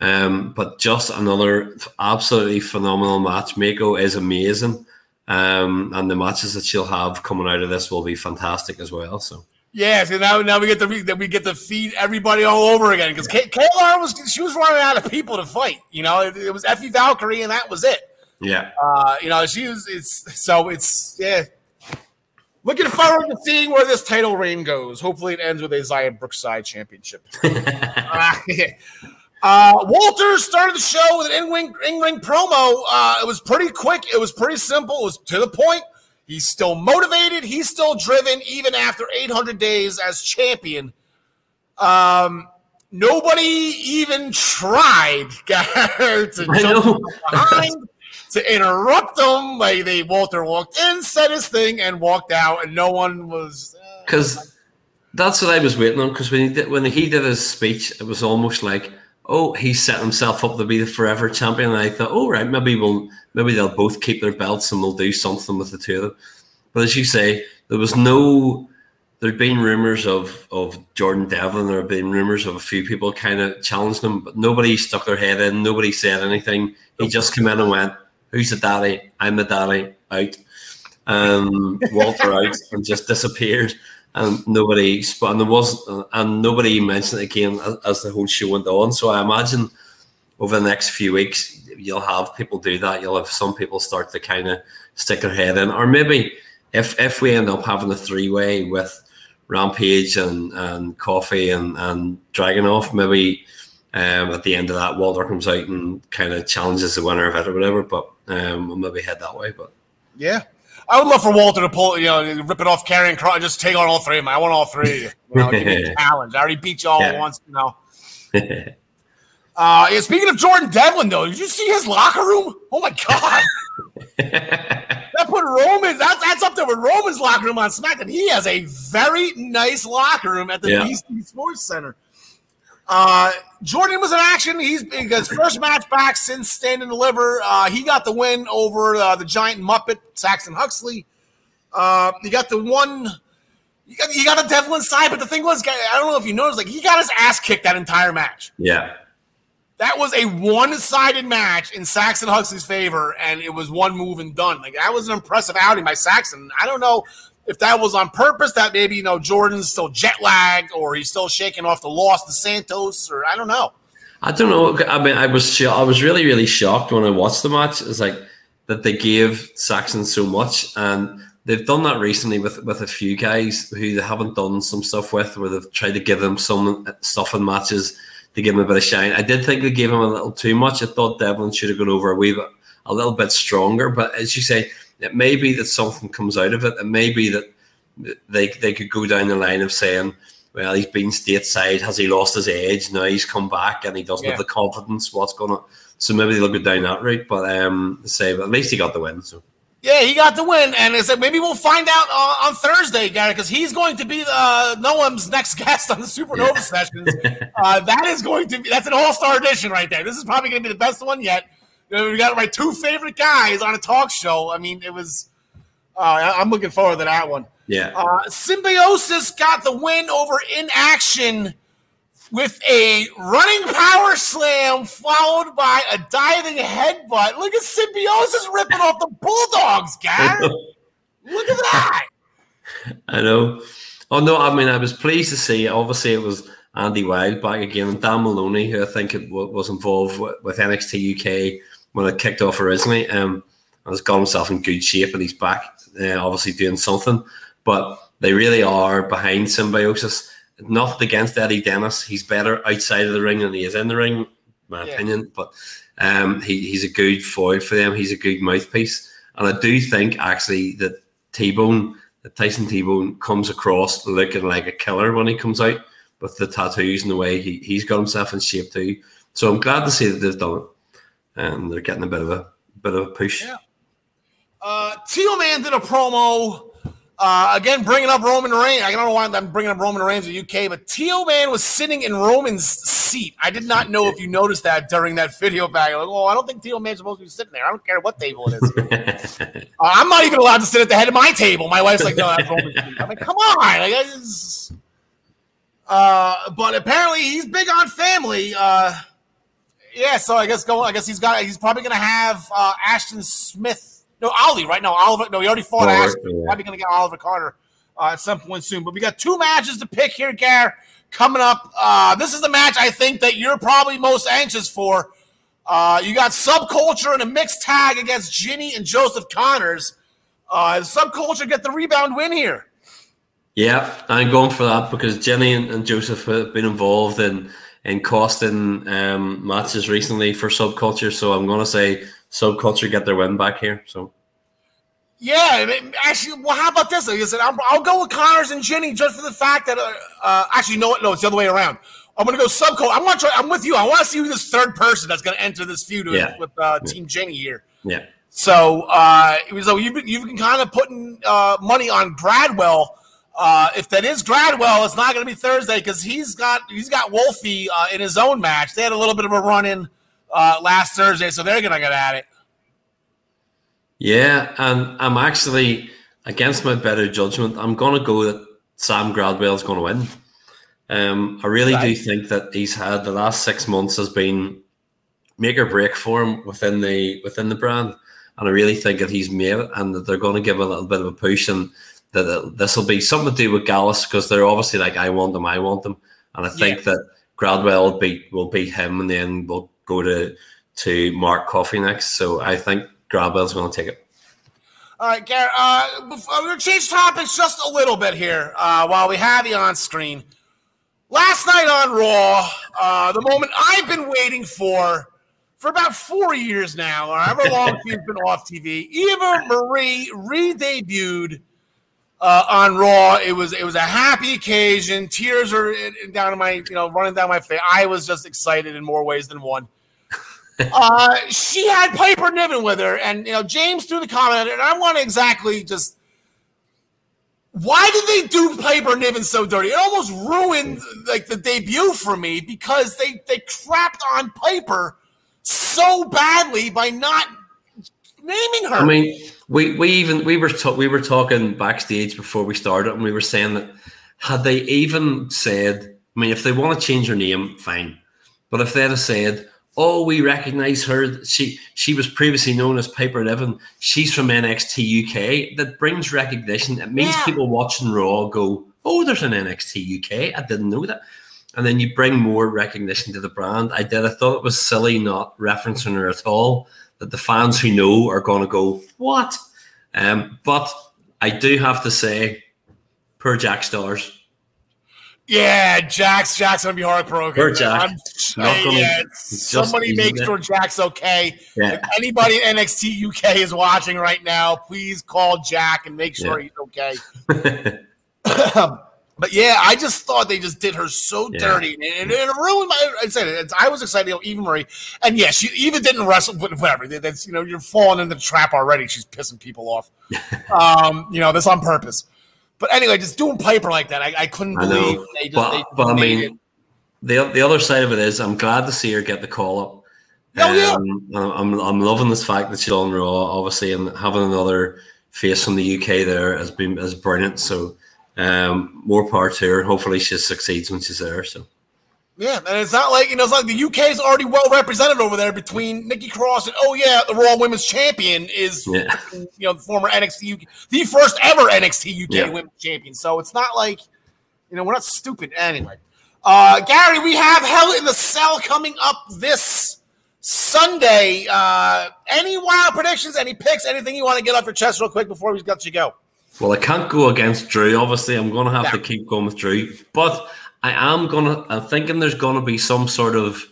um, but just another absolutely phenomenal match. Meiko is amazing, um, and the matches that she'll have coming out of this will be fantastic as well. So. Yeah, so now now we get to we get to feed everybody all over again because Kay Lee was she was running out of people to fight. You know, it, it was Aoife Valkyrie and that was it. Yeah. Uh, you know, she was. It's so it's yeah. Looking forward to seeing where this title reign goes. Hopefully, it ends with a Xia Brookside championship. [LAUGHS] [LAUGHS] uh, uh, Walter started the show with an in-ring, in-ring promo. Uh, it was pretty quick. It was pretty simple. It was to the point. He's still motivated. He's still driven, even after 800 days as champion. Um, nobody even tried [LAUGHS] to jump behind, to interrupt him. Like they, Walter walked in, said his thing, and walked out, and no one was. Because uh, that's what I was waiting on. Because when he did, when he did his speech, it was almost like oh, he set himself up to be the forever champion. And I thought, oh, right, maybe we'll maybe they'll both keep their belts and we'll do something with the two of them. But as you say, there was no. There'd been rumors of of Jordan Devlin. There had been rumors of a few people kind of challenged him, but nobody stuck their head in. Nobody said anything. He just came in and went, "Who's the daddy? I'm the daddy." Out. Um, Walter [LAUGHS] out and just disappeared and nobody and there was and nobody mentioned it again as the whole show went on. So I imagine over the next few weeks you'll have people do that. You'll have some people start to kind of stick their head in, or maybe if if we end up having a three way with Rampage and and Coffey and and Dragunov, maybe um, at the end of that, Walter comes out and kind of challenges the winner of it or whatever. But um, we'll maybe head that way. But yeah, I would love for Walter to pull, you know, rip it off Karrion Kross and just take on all three of them. I want all three. [LAUGHS] You know, give me a challenge. I already beat you all Yeah. once, you know. [LAUGHS] Uh, yeah, speaking of Jordan Devlin, though, did you see his locker room? Oh my god, [LAUGHS] that put Roman. That's that's up there with Roman's locker room on SmackDown. He has a very nice locker room at the Yeah. BT Sports Center. Uh, Jordan was in action. He's his first match back since Stand and Deliver. Uh, he got the win over uh, the Giant Muppet Saxon Huxley. Uh, you got the one. You got, you got a Devlin side, but the thing was, I don't know if you noticed, like he got his ass kicked that entire match. yeah, That was a one-sided match in Saxon Huxley's favor, and it was one move and done. Like that was an impressive outing by Saxon. I don't know if that was on purpose. That maybe you know Jordan's still jet lagged, or he's still shaking off the loss to Santos, or I don't know. I don't know. I mean, I was sho- I was really really shocked when I watched the match. It's like that they gave Saxon so much, and they've done that recently with with a few guys who they haven't done some stuff with, where they've tried to give them some stuff in matches to give him a bit of shine. I did think they gave him a little too much. I thought Devlin should have gone over a wee bit, a little bit stronger. But as you say, it may be that something comes out of it. It may be that they they could go down the line of saying, well, he's been stateside. Has he lost his edge? Now he's come back and he doesn't Yeah. have the confidence. What's going on? So maybe they'll go down that route. But um, say, but at least he got the win. So Yeah, he got the win, and I said maybe we'll find out uh, on Thursday, Gary, because he's going to be uh, Noam's next [LAUGHS] guest on the Supernova Yeah. sessions. Uh, that is going to be that's an all star edition right there. This is probably going to be the best one yet. We got my two favorite guys on a talk show. I mean, it was. Uh, I'm looking forward to that one. yeah, Uh, Symbiosis got the win over In Action with a running power slam followed by a diving headbutt. Look at Symbiosis ripping off the Bulldogs, [LAUGHS] guys. Look at that. [LAUGHS] I know. Oh no, I mean I was pleased to see. Obviously, it was Andy Wild back again, and Dan Moloney, who I think was involved with, with NXT UK when it kicked off originally. Um, has got himself in good shape, and he's back, uh, obviously doing something. But they really are behind Symbiosis. Nothing against Eddie Dennis; he's better outside of the ring than he is in the ring, my Yeah. opinion. But um, he, he's a good foil for them. He's a good mouthpiece, and I do think actually that T Bone that Tyson T-Bone comes across looking like a killer when he comes out with the tattoos and the way he, he's got himself in shape too. So I'm glad to see that they've done it. And they're getting a bit of a bit of a push. Yeah. Uh, Teoman did a promo. Uh, again, bringing up Roman Reigns. I don't know why I'm bringing up Roman Reigns in the UK, but Teoman was sitting in Roman's seat. I did not know if you noticed that during that video back. Like, oh, I don't think Teoman's supposed to be sitting there. I don't care what table it is. [LAUGHS] Uh, I'm not even allowed to sit at the head of my table. My wife's like, no, that's Roman's seat. I'm like, come on. Like, uh, but apparently he's big on family. Uh, yeah, so I guess go. I guess he's got. He's probably going to have uh, Ashton Smith. No, Ali. Right now, Oliver. No, he already fought Oliver, Ashton. yeah. Probably going to get Oliver Carter uh, at some point soon. But we got two matches to pick here, Gar. Coming up, uh, this is the match I think that you're probably most anxious for. Uh, you got Subculture in a mixed tag against Jinny and Joseph Connors. Uh, Subculture get the rebound win here. Yeah, I'm going for that because Jinny and, and Joseph have been involved in in costing um, matches recently for subculture. So I'm going to say subculture get their win back here. So Yeah, I mean, actually, well, how about this? Like I said, I'm, I'll go with Connors and Jinny just for the fact that, uh, uh, actually, no, no, it's the other way around. I'm going to go subculture. I want to. Try I'm with you. I want to see who this third person that's going to enter this feud with, Yeah. with uh, Team Jinny here. yeah, So, uh, so you've been, you've been kind of putting uh, money on Gradwell. Uh, if that is Gradwell, it's not going to be Thursday because he's got he's got Wolfie uh, in his own match. They had a little bit of a run in uh, last Thursday, so they're going to get at it. yeah, and I'm actually against my better judgment. I'm going to go that Sam Gradwell's going to win. Um, I really do think that he's had the last six months has been make or break for him within the within the brand, and I really think that he's made it, and that they're going to give a little bit of a push, and that this will be something to do with Gallus because they're obviously like I want them, I want them, and I think that Gradwell will beat will beat him, and then we'll go to to Mark Coffey next. So I think Gradwell's going to take it. All right, Garrett. Uh, I'm going to change topics just a little bit here uh, while we have you on screen. last night on Raw, uh, the moment I've been waiting for for about four years now, or however long [LAUGHS] she's been off TV, Eva Marie re-debuted uh, on Raw. It was it was a happy occasion. Tears are down my you know running down my face. I was just excited in more ways than one. [LAUGHS] uh, she had Piper Niven with her, and you know James threw the comment, and I want to exactly just why did they do Piper Niven so dirty? It almost ruined like the debut for me because they they crapped on Piper so badly by not naming her. I mean, we, we even we were we were talking backstage before we started, and we were saying that had they even said, I mean, if they want to change her name, fine, but if they'd have said, "Oh, we recognize her. She she was previously known as Piper Niven. She's from NXT UK." That brings recognition. It means Yeah. people watching Raw go, "Oh, there's an NXT UK. I didn't know that." And then you bring more recognition to the brand. I did. I thought it was silly not referencing her at all. That the fans who know are going to go, "What?" Um, but I do have to say, per Jack Starz, Yeah, Jack's Jack's gonna be heartbroken. Poor Jack. I'm- Not gonna- yeah, just somebody make sure Jack's okay. yeah, If anybody in NXT UK is watching right now, please call Jack and make sure Yeah. he's okay. [LAUGHS] [CLEARS THROAT] [LAUGHS] but yeah, I just thought they just did her so Yeah. dirty, and, and it ruined my. I said it. I was excited, you know, Eva Marie, and yeah, she even didn't wrestle. But whatever, that's you know, you're falling in the trap already. She's pissing people off. [LAUGHS] um, you know, this on purpose. But anyway, just doing Piper like that, I, I couldn't I believe they just. But- they but I mean, the the other side of it is, I'm glad to see her get the call up. Oh, yeah. Um, I'm I'm loving this fact that she's on Raw, obviously, and having another face from the UK there has been has brilliant. So, um, more parts here. Hopefully, she succeeds when she's there. So, Yeah, and it's not like you know, it's like the UK is already well represented over there between Nikki Cross and oh yeah, the Raw Women's Champion is yeah, you know the former NXT UK, the first ever NXT UK Yeah. Women's Champion. So it's not like you know we're not stupid anyway. Uh, Gary, we have Hell in the Cell coming up this Sunday. Uh, any wild predictions? Any picks? Anything you want to get off your chest real quick before we let you go? Well, I can't go against Drew. Obviously, I'm going to have Yeah. to keep going with Drew. But I am going to. I'm thinking there's going to be some sort of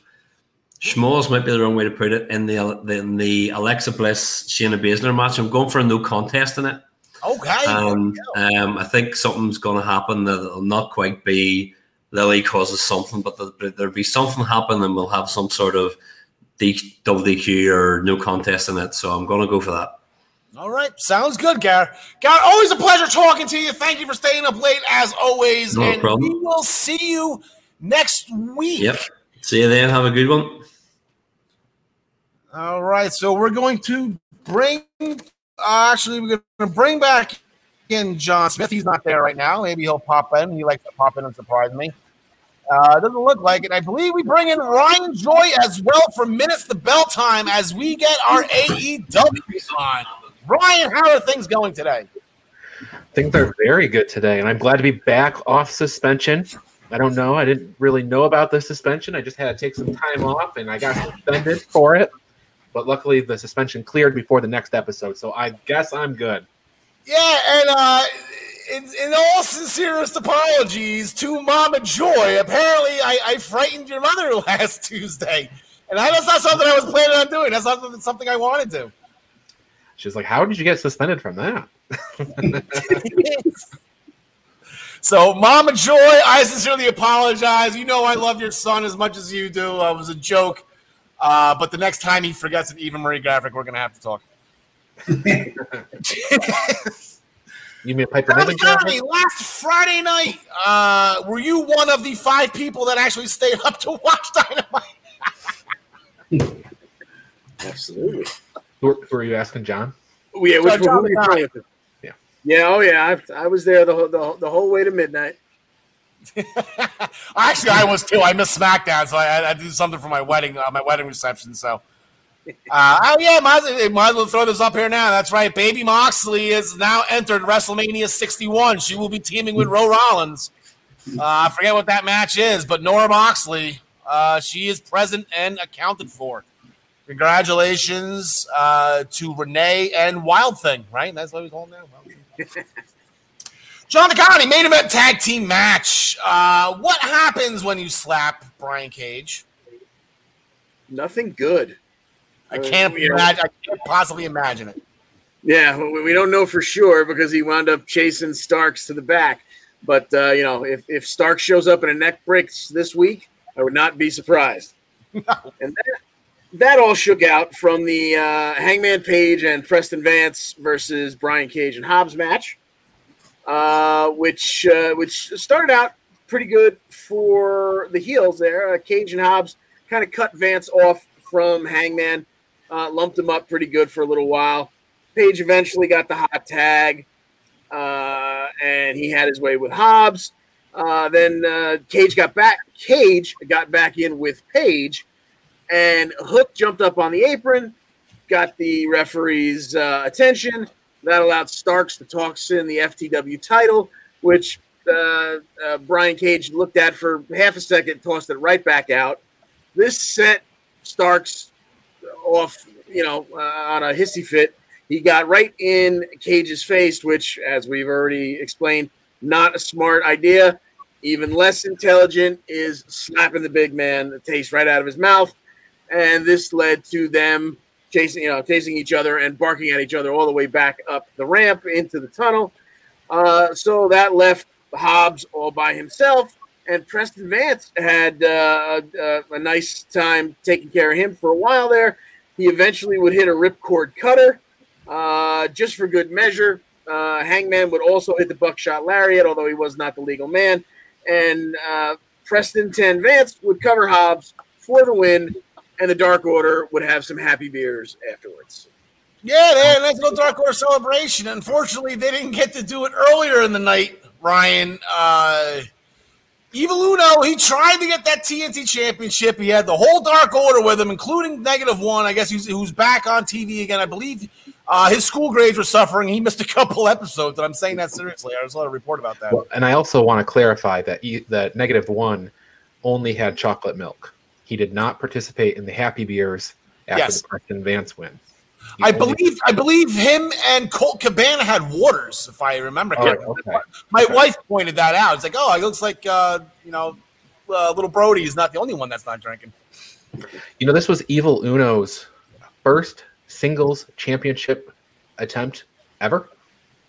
schmoz might be the wrong way to put it in the in the Alexa Bliss Shayna Baszler match. I'm going for a no contest in it. Okay. And um, I think something's going to happen that it'll not quite be Lily causes something, but there- there'll be something happen, and we'll have some sort of D- double DQ or no contest in it. So I'm going to go for that. All right, sounds good, Gar. Gar, always a pleasure talking to you. Thank you for staying up late as always, No and problem. we will see you next week. Yep. See you then. Have a good one. All right, so we're going to bring. Uh, actually, we're going to bring back in John Smith. He's not there right now. Maybe he'll pop in. He likes to pop in and surprise me. Uh, doesn't look like it. I believe we bring in Ryan Joy as well for minutes the bell time as we get our AEW on. Ryan, how are things going today? think they're very good today, and I'm glad to be back off suspension. I don't know. I didn't really know about the suspension. I just had to take some time off, and I got suspended for it. But luckily, the suspension cleared before the next episode, so I guess I'm good. Yeah, and uh, in, in all sincerest apologies to Mama Joy. Apparently, I, I frightened your mother [LAUGHS] last Tuesday, and I, that's not something I was planning on doing. That's not something- something I wanted to. She's like, "How did you get suspended from that?" [LAUGHS] so, Mama Joy, I sincerely apologize. You know I love your son as much as you do. Uh, it was a joke. Uh, but the next time he forgets an Eva Marie graphic, we're going to have to talk. [LAUGHS] You mean Piper Now, Niven? Jeremy, last Friday night, uh, were you one of the five people that actually stayed up to watch Dynamite? [LAUGHS] Absolutely. Who, who are you asking, John? Oh, yeah, which John one were you McDonough. playing? Yeah. Yeah. Oh, yeah. I, I was there the whole, the, whole- the whole way to midnight. [LAUGHS] Actually, I was too. I missed SmackDown, so I, I did something for my wedding, uh, my wedding reception. So, [LAUGHS] uh, oh yeah, might, as- might as well throw this up here now. That's right. Baby Moxley has now entered WrestleMania 61. She will be teaming with Ro Rollins. Uh, I forget what that match is, but Nora Moxley, uh, she is present and accounted for. Congratulations uh, to Renee and Wild Thing, right? That's what we call them now. [LAUGHS] John DeConnie, main event tag team match. Uh, what happens when you slap Brian Cage? Nothing good. I can't Uh, you know- imagine. I can't possibly imagine it. Yeah, we don't know for sure because he wound up chasing Starks to the back. But uh, you know, if if Stark shows up in a neck breaks this week, I would not be surprised. [LAUGHS] And that, that all shook out from the uh, Hangman Page and Preston Vance versus Brian Cage and Hobbs match, uh, which uh, which started out pretty good for the heels there. Uh, Cage and Hobbs kind of cut Vance off from Hangman, uh, lumped him up pretty good for a little while. Page eventually got the hot tag, uh, and he had his way with Hobbs. Then Cage got back. Cage got back in with Page, and Hook jumped up on the apron, got the referee's uh, attention. That allowed Starks to toss in the FTW title, which uh, uh, Brian Cage looked at for half a second, tossed it right back out. This set Starks off, you know, uh, on a hissy fit. He got right in Cage's face, which, as we've already explained, not a smart idea. Even less intelligent is slapping the big man the taste right out of his mouth. And this led to them chasing, you know, chasing each other and barking at each other all the way back up the ramp into the tunnel. Uh, so that left Hobbs all by himself, and Preston Vance had uh, uh, a nice time taking care of him for a while there. He eventually would hit a ripcord cutter uh, just for good measure. Uh, Hangman would also hit the buckshot lariat, although he was not the legal man. And uh, Preston Ten Vance would cover Hobbs for the win, and the Dark Order would have some happy beers afterwards. Yeah, they had a nice little Dark Order celebration. Unfortunately, they didn't get to do it earlier in the night, Ryan. Uh, Evil Uno, he tried to get that TNT championship. He had the whole Dark Order with him, including Negative One. I guess he's, who's back on TV again. I believe uh, his school grades were suffering. He missed a [LAUGHS] couple episodes, and I'm saying that seriously. I saw a report about that. Well, and I also want to clarify that e- that negative one only had chocolate milk. He did not participate in the happy beers after Yes. the Preston Vance win. I only- believe I believe him and Colt Cabana had waters, if I remember Oh, okay. My Okay. wife pointed that out. It's like, oh, it looks like uh, you know, uh, little Brody is not the only one that's not drinking. You know, this was Evil Uno's first singles championship attempt ever.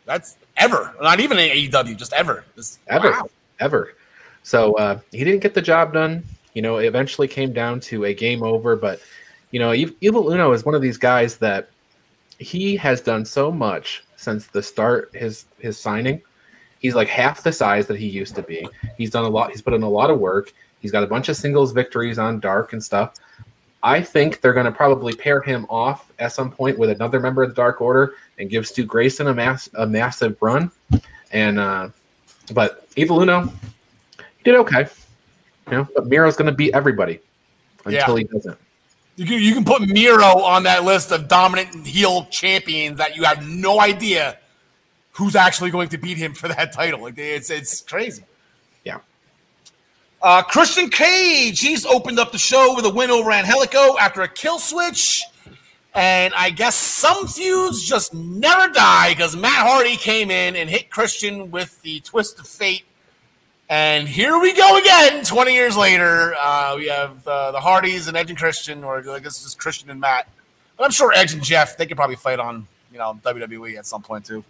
That's ever, not even in AEW, just ever. This, Ever. wow. ever. So uh, he didn't get the job done. You know, it eventually came down to a game over. But you know, Evil Uno is one of these guys that he has done so much since the start his his signing. He's like half the size that he used to be. He's done a lot. He's put in a lot of work. He's got a bunch of singles victories on Dark and stuff. I think they're going to probably pair him off at some point with another member of the Dark Order and give Stu Grayson a mass a massive run. And uh, but Evil Uno did okay. You know, but Miro's going to beat everybody until he doesn't. You can, you can put Miro on that list of dominant heel champions that you have no idea who's actually going to beat him for that title. Like it's it's crazy. Yeah. Uh, Christian Cage, he's opened up the show with a win over Angelico after a kill switch. And I guess some feuds just never die because Matt Hardy came in and hit Christian with the twist of fate. And here we go again, 20 years later. Uh, we have uh, the Hardys and Edge and Christian, or I guess it's just Christian and Matt. But I'm sure Edge and Jeff, they could probably fight on, you know, WWE at some point too.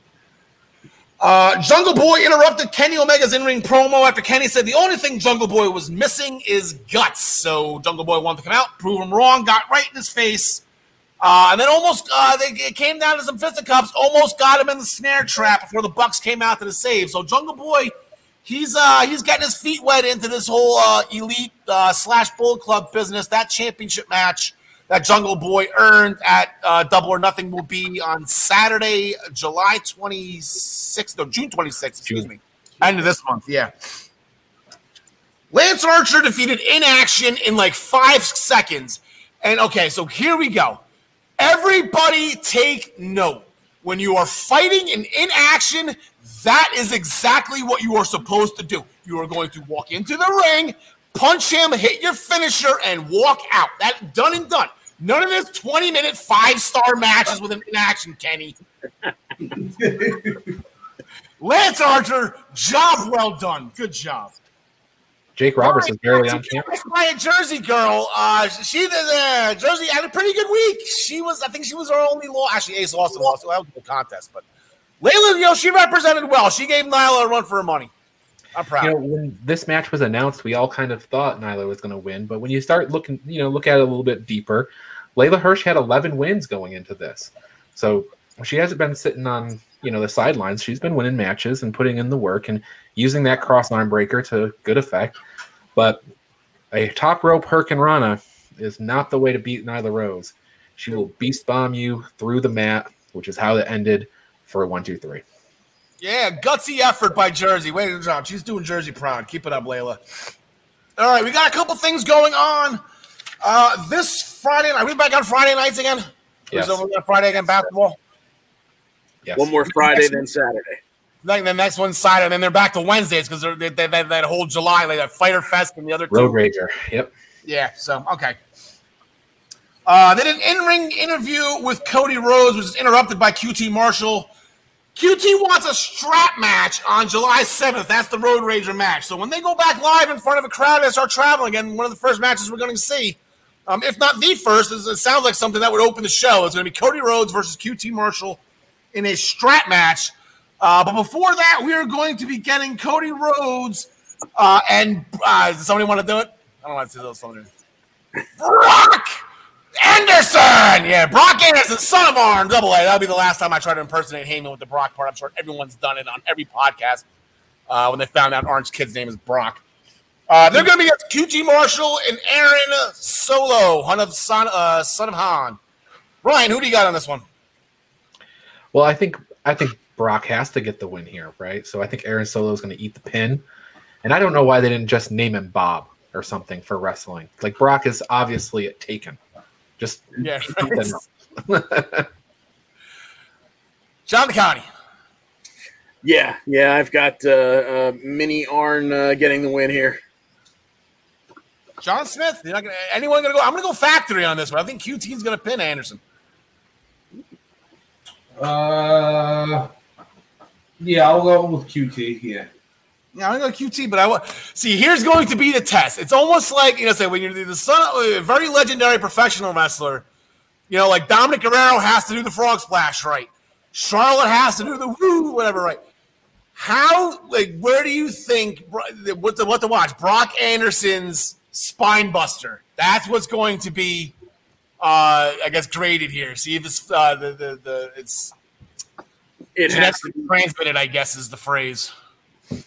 Uh, Jungle Boy interrupted Kenny Omega's in-ring promo after Kenny said the only thing Jungle Boy was missing is guts. So Jungle Boy wanted to come out, prove him wrong, got right in his face, uh, and then almost uh, they it came down to some fisticuffs. Almost got him in the snare trap before the Bucks came out to the save. So Jungle Boy, he's uh, he's getting his feet wet into this whole uh, elite uh, slash Bull Club business. That championship match that Jungle Boy earned at uh, Double or Nothing will be on Saturday, July 26th, no, June 26th, excuse me. End of this month, yeah. Lance Archer defeated Inaction in like five seconds. And okay, so here we go. Everybody take note. When you are fighting in inaction, that is exactly what you are supposed to do. You are going to walk into the ring, punch him, hit your finisher, and walk out. That done and done. None of this 20 minute five star matches with an action, Kenny. [LAUGHS] Lance Archer, job well done. Good job. Jake Robertson is barely on camera. By a Jersey girl, uh, she uh, Jersey had a pretty good week. She was, I think, she was our only law. Actually, Ace lost and lost, so that was the contest. But Leyla, you know, she represented well. She gave Nyla a run for her money. I'm proud. You know, when this match was announced, we all kind of thought Nyla was going to win, but when you start looking, you know, look at it a little bit deeper, Leyla Hirsch had 11 wins going into this, so she hasn't been sitting on you know the sidelines. She's been winning matches and putting in the work and using that cross arm breaker to good effect. But a top rope hurricanrana is not the way to beat Nyla Rose. She will beast bomb you through the mat, which is how it ended for one, two, three. Yeah, gutsy effort by Jersey. Way to job. She's doing Jersey proud. Keep it up, Leyla. All right, we got a couple things going on. Uh, this Friday night, are we back on Friday nights again? Yes. So we got Friday again basketball. Yes. One more Friday than Saturday. Then the next one's Saturday, and then they're back to Wednesdays because they, they, they, that whole July, like that Fighter Fest and the other Road two. Rager. Yep. Yeah, so okay. Uh, then an in-ring interview with Cody Rhodes was interrupted by QT Marshall. QT wants a strap match on July 7th. That's the Road Rager match. So when they go back live in front of a crowd and start traveling again, one of the first matches we're going to see, um, if not the first, it sounds like something that would open the show. It's going to be Cody Rhodes versus QT Marshall in a strap match. Uh, but before that, we are going to be getting Cody Rhodes uh, and uh, does somebody want to do it? I don't want to do those. Brock Anderson! Yeah, Brock Anderson, son of Arn, double A. That'll be the last time I try to impersonate Heyman with the Brock part. I'm sure everyone's done it on every podcast uh, when they found out Arn's kid's name is Brock. Uh, they're going to be at QT Marshall and Aaron Solo, son of, son, uh, son of Han. Ryan, who do you got on this one? Well, I think I think Brock has to get the win here, right? So I think Aaron Solo is going to eat the pin, and I don't know why they didn't just name him Bob or something for wrestling. Like Brock is obviously taken. Just Yeah, keep them [LAUGHS] up. John Connie. Yeah, yeah, I've got uh, uh, Mini Arn uh, getting the win here. John Smith. You're not gonna, anyone going to go? I'm going to go factory on this one. I think QT's going to pin Anderson. Uh, yeah, I'll go with QT. Yeah. Yeah, I'm to go QT, but I want see. Here's going to be the test. It's almost like you know, say when you're the son of a very legendary professional wrestler. You know, like Dominic Guerrero has to do the frog splash right. Charlotte has to do the woo, whatever right. How like where do you think what to what to watch? Brock Anderson's spine buster. That's what's going to be, uh, I guess, graded here. See if it's uh, the the the it's It has to genetically transmitted. I guess is the phrase.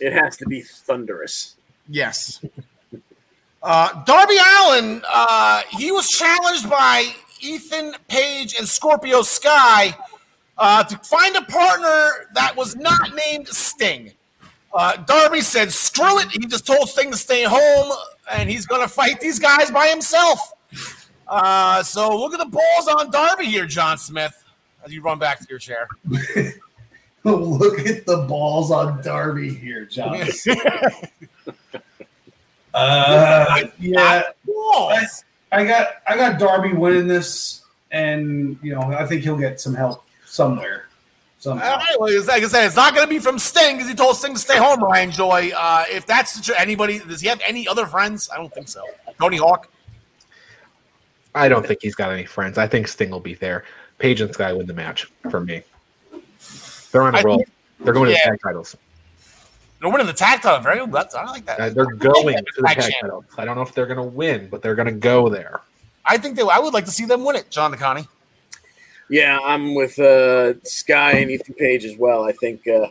It has to be thunderous. Yes. Uh, Darby Allin, uh, he was challenged by Ethan Page and Scorpio Sky uh, to find a partner that was not named Sting. Uh, Darby said, screw it. He just told Sting to stay home and he's going to fight these guys by himself. Uh, so look at the balls on Darby here, John Smith, as you run back to your chair. [LAUGHS] [LAUGHS] Look at the balls on Darby here, John. [LAUGHS] Uh, yeah, Balls. I got I got Darby winning this, and you know I think he'll get some help somewhere. All Somehow. it's- like I said, it's not going to be from Sting because he told Sting to stay home. Ryan Joy, uh, if that's the tr- anybody, does he have any other friends? I don't think so. Tony Hawk. I don't think he's got any friends. I think Sting will be there. Page and Sky win the match for me. They're on a I roll. think- They're going to the tag titles. They're winning the tag title. Very good. That's, I like that. Uh, they're going to the Tag tag champ. titles. I don't know if they're going to win, but they're going to go there. I think they. I would like to see them win it, John DeConnie. Yeah, I'm with uh, Sky and Ethan Page as well. I think, uh,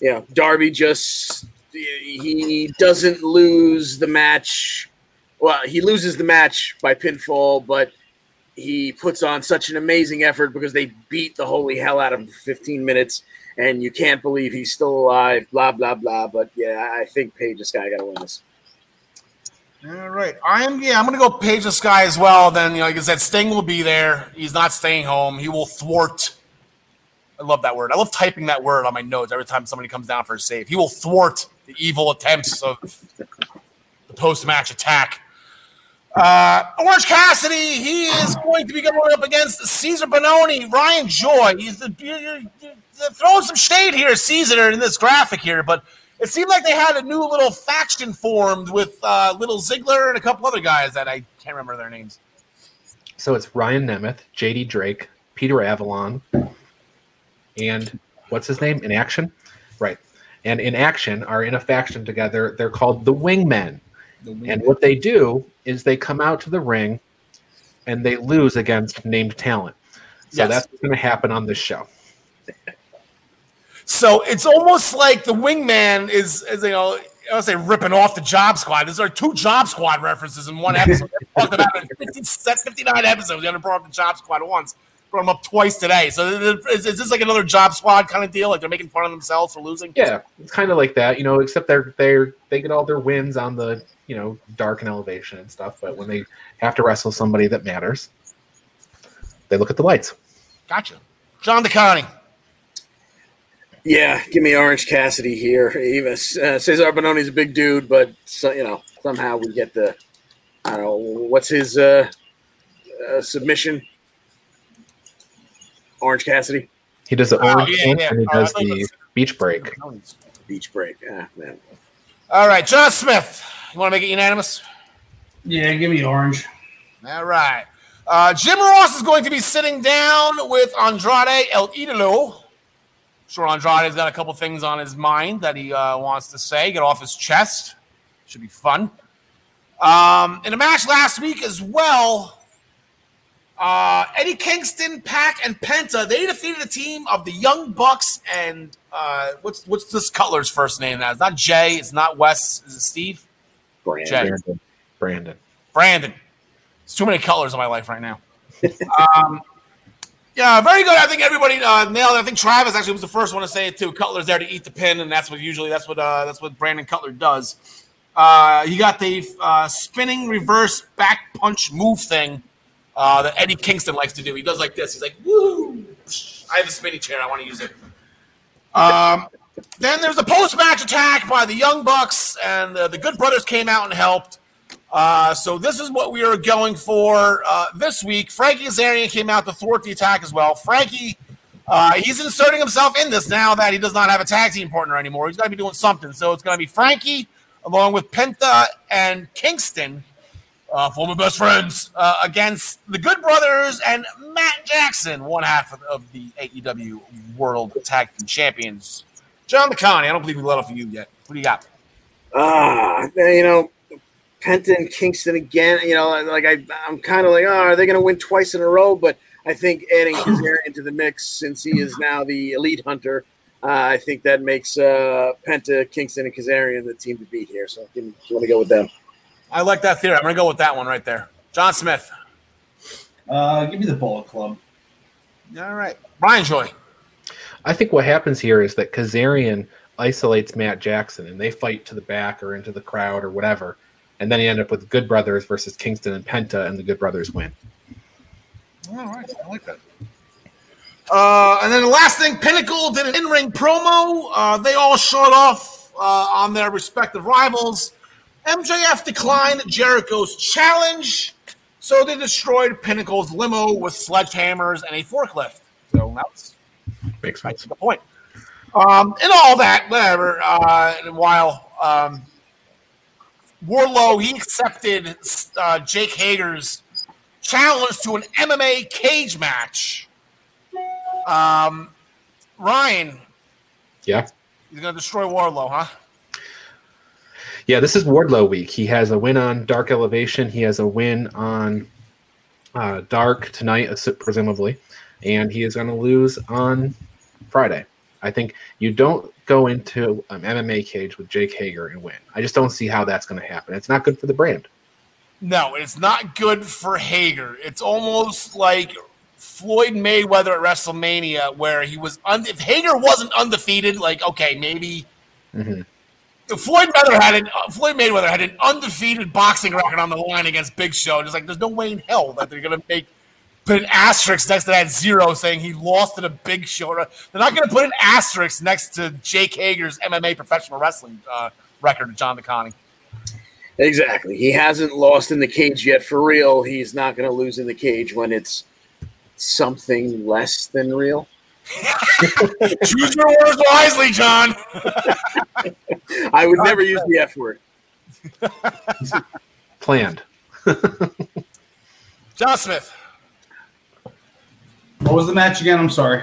you know, Darby just he doesn't lose the match. Well, he loses the match by pinfall, but he puts on such an amazing effort because they beat the holy hell out of him for 15 minutes, and you can't believe he's still alive. Blah blah blah. But yeah, I think Page and Sky got to win this. All right. I am. Yeah, I'm going to go Page the Sky as well. Then you know, like I said, Sting will be there. He's not staying home. He will thwart. I love that word. I love typing that word on my notes every time somebody comes down for a save. He will thwart the evil attempts of the post-match attack. Uh, Orange Cassidy, he is going to be going up against Caesar Bononi, Ryan Joy. He's the, throwing some shade here, Caesar, in this graphic here, but it seemed like they had a new little faction formed with uh, Little Ziggler and a couple other guys that I can't remember their names. So it's Ryan Nemeth, JD Drake, Peter Avalon, and what's his name? In Action? Right. And In Action are in a faction together. They're called the Wingmen. And what they do is they come out to the ring and they lose against named talent. So Yes. that's what's going to happen on this show. So it's almost like the wingman is, is you know, I would say ripping off the Job Squad. There's are two Job Squad references in one episode. Talked about it in 50, 59 episodes. They only brought up the Job Squad once. Brought them up twice today. So is, is this like another Job Squad kind of deal? Like they're making fun of themselves for losing? Yeah, it's kind of like that, you know, except they're they're they get all their wins on the, you know, dark and elevation and stuff, but when they have to wrestle somebody that matters, they look at the lights. Gotcha. John DeConnie. Yeah, give me Orange Cassidy here. Even uh, Cezar Bononi's a big dude, but so, you know somehow we get the I don't know what's his uh, uh, submission. Orange Cassidy He does the Oh, orange yeah, yeah. and he Oh, does thought the beach break. beach break. Ah, man. All right, John Smith. You want to make it unanimous? Yeah, give me orange. All right. Uh, Jim Ross is going to be sitting down with Andrade El Idolo. Sure, Andrade's got a couple things on his mind that he uh, wants to say, get off his chest. Should be fun. Um, in a match last week as well, uh, Eddie Kingston, PAC, and Penta they defeated a team of the Young Bucks and uh, what's what's this Cutler's first name now? It's not Jay. It's not Wes. Is it Steve? Brand. Jay. Brandon. Brandon. Brandon. It's too many colors in my life right now. [LAUGHS] um, yeah, very good. I think everybody uh, nailed it. I think Travis actually was the first one to say it too. Cutler's there to eat the pin, and that's what usually that's what uh, that's what Brandon Cutler does. Uh, you got the uh, spinning reverse back punch move thing uh, that Eddie Kingston likes to do. He does like this. He's like, "Woo!" I have a spinning chair. I want to use it. Um, then there's a post-match attack by the Young Bucks, and uh, the Good Brothers came out and helped. Uh, so this is what we are going for uh, this week. Frankie Kazarian came out to thwart the attack as well. Frankie, uh, he's inserting himself in this now that he does not have a tag team partner anymore. He's got to be doing something. So it's going to be Frankie along with Penta and Kingston, uh, former best friends, uh, against the Good Brothers and Matt Jackson, one half of, of the AEW World Tag Team Champions. John DeConnie, I don't believe we let off you yet. What do you got? Ah, you know, Penta and Kingston again. You know, like I, I'm kind of like, oh, are they going to win twice in a row? But I think adding [CLEARS THROAT] Kazarian into the mix, since he is now the elite hunter, uh, I think that makes uh, Penta, Kingston, and Kazarian the team to beat here. So, you want to go with them? I like that theory. I'm going to go with that one right there. John Smith. Uh, give me the Bullet Club. All right. Brian Joy. I think what happens here is that Kazarian isolates Matt Jackson and they fight to the back or into the crowd or whatever. And then you end up with Good Brothers versus Kingston and Penta, and the Good Brothers win. All right. I like that. Uh, and then the last thing, Pinnacle did an in-ring promo. Uh, they all showed off uh, on their respective rivals. MJF declined Jericho's challenge, so they destroyed Pinnacle's limo with sledgehammers and a forklift. So that's Makes that's sense. the point. Um, and all that, whatever. Uh, while um, Wardlow he accepted uh, Jake Hager's challenge to an MMA cage match. Um, Ryan, Yeah. he's gonna destroy Wardlow, huh? Yeah, this is Wardlow week. He has a win on Dark Elevation. He has a win on uh, Dark tonight, uh, presumably, and he is going to lose on Friday. I think you don't go into an MMA cage with Jake Hager and win. I just don't see how that's going to happen. It's not good for the brand. No, it's not good for Hager. It's almost like Floyd Mayweather at WrestleMania, where he was. Un- if Hager wasn't undefeated, like okay, maybe Mhm. Floyd Mayweather had an uh, Floyd Mayweather had an undefeated boxing record on the line against Big Show. Just like there's no way in hell that they're gonna make put an asterisk next to that zero saying he lost to the Big Show. They're not gonna put an asterisk next to Jake Hager's MMA professional wrestling uh, record, of John DeConnie. Exactly. He hasn't lost in the cage yet for real. He's not going to lose in the cage when it's something less than real. [LAUGHS] Choose your words wisely, John. [LAUGHS] I would never use the F word. Planned. [LAUGHS] John Smith. What was the match again? I'm sorry.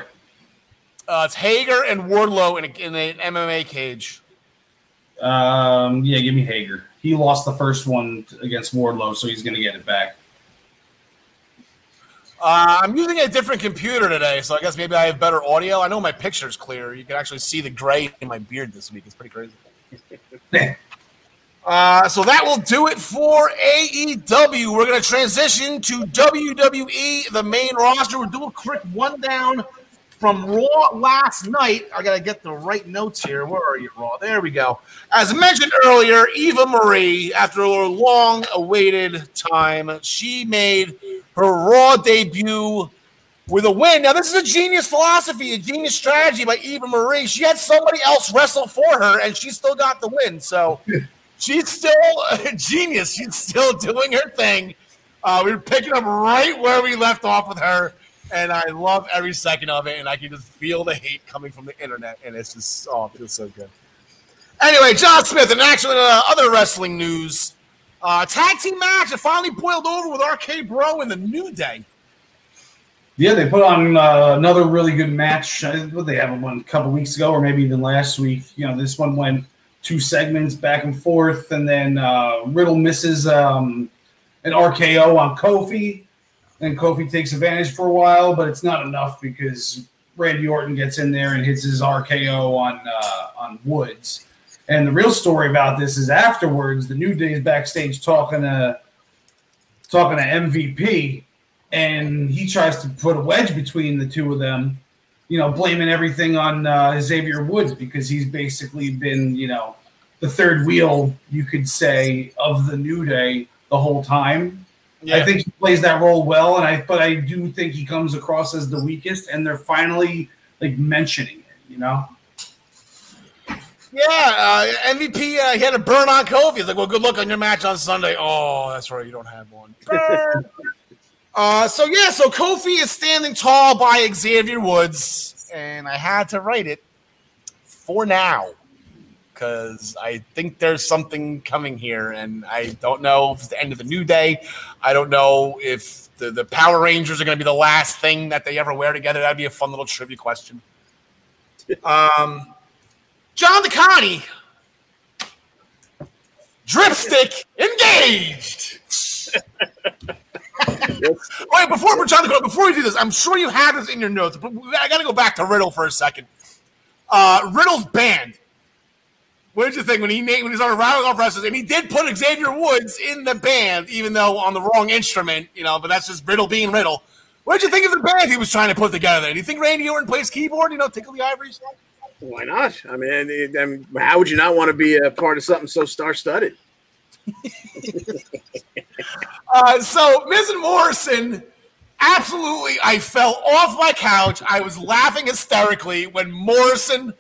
Uh, it's Hager and Wardlow in, a, in an MMA cage. Um, yeah, give me Hager. He lost the first one against Wardlow, so he's going to get it back. Uh, I'm using a different computer today, so I guess maybe I have better audio. I know my picture's clear. You can actually see the gray in my beard this week. It's pretty crazy. [LAUGHS] Uh, so that will do it for AEW. We're going to transition to WWE, the main roster. We'll do a quick one down from Raw last night. I got to get the right notes here. Where are you, Raw? There we go. As mentioned earlier, Eva Marie, after a long awaited time, she made her Raw debut with a win. Now, this is a genius philosophy, a genius strategy by Eva Marie. She had somebody else wrestle for her, and she still got the win. So [LAUGHS] she's still [LAUGHS] a genius. She's still doing her thing. Uh, we are picking up right where we left off with her, and I love every second of it. And I can just feel the hate coming from the internet, and it's just oh, it feels so good. Anyway, John Smith, and actually uh, other wrestling news, uh, tag team match. It finally boiled over with RK Bro and the New Day. Yeah, they put on uh, another really good match. What they have one a couple weeks ago, or maybe even last week. You know, this one went two segments back and forth, and then uh, Riddle misses um, an RKO on Kofi, and Kofi takes advantage for a while, but it's not enough because Randy Orton gets in there and hits his RKO on uh, on Woods. And the real story about this is afterwards, the New Day is backstage talking to talking to MVP, and he tries to put a wedge between the two of them you know, blaming everything on uh, Xavier Woods because he's basically been, you know, the third wheel, you could say, of the New Day the whole time. Yeah. I think he plays that role well, and I but I do think he comes across as the weakest, and they're finally like mentioning it, you know. Yeah, uh, MVP. Uh, he had a burn on Kofi. He's like, "Well, good luck on your match on Sunday." Oh, that's right, you don't have one. [LAUGHS] Uh, so yeah, so Kofi is standing tall by Xavier Woods, and I had to write it for now because I think there's something coming here, and I don't know if it's the end of the new day. I don't know if the, the Power Rangers are going to be the last thing that they ever wear together. That'd be a fun little trivia question. Um, John DeConnie, dripstick engaged. [LAUGHS] Wait, before we're to go, before we do this, I'm sure you have this in your notes, but I got to go back to Riddle for a second. Uh, Riddle's band. What did you think when he named when he started rattling off wrestlers? And he did put Xavier Woods in the band, even though on the wrong instrument, you know. But that's just Riddle being Riddle. What did you think of the band he was trying to put together? Do you think Randy Orton plays keyboard? You know, Tickle the Ivories. Why not? I mean, I mean, how would you not want to be a part of something so star-studded? Uh, so Miz and Morrison, absolutely, I fell off my couch. I was laughing hysterically when Morrison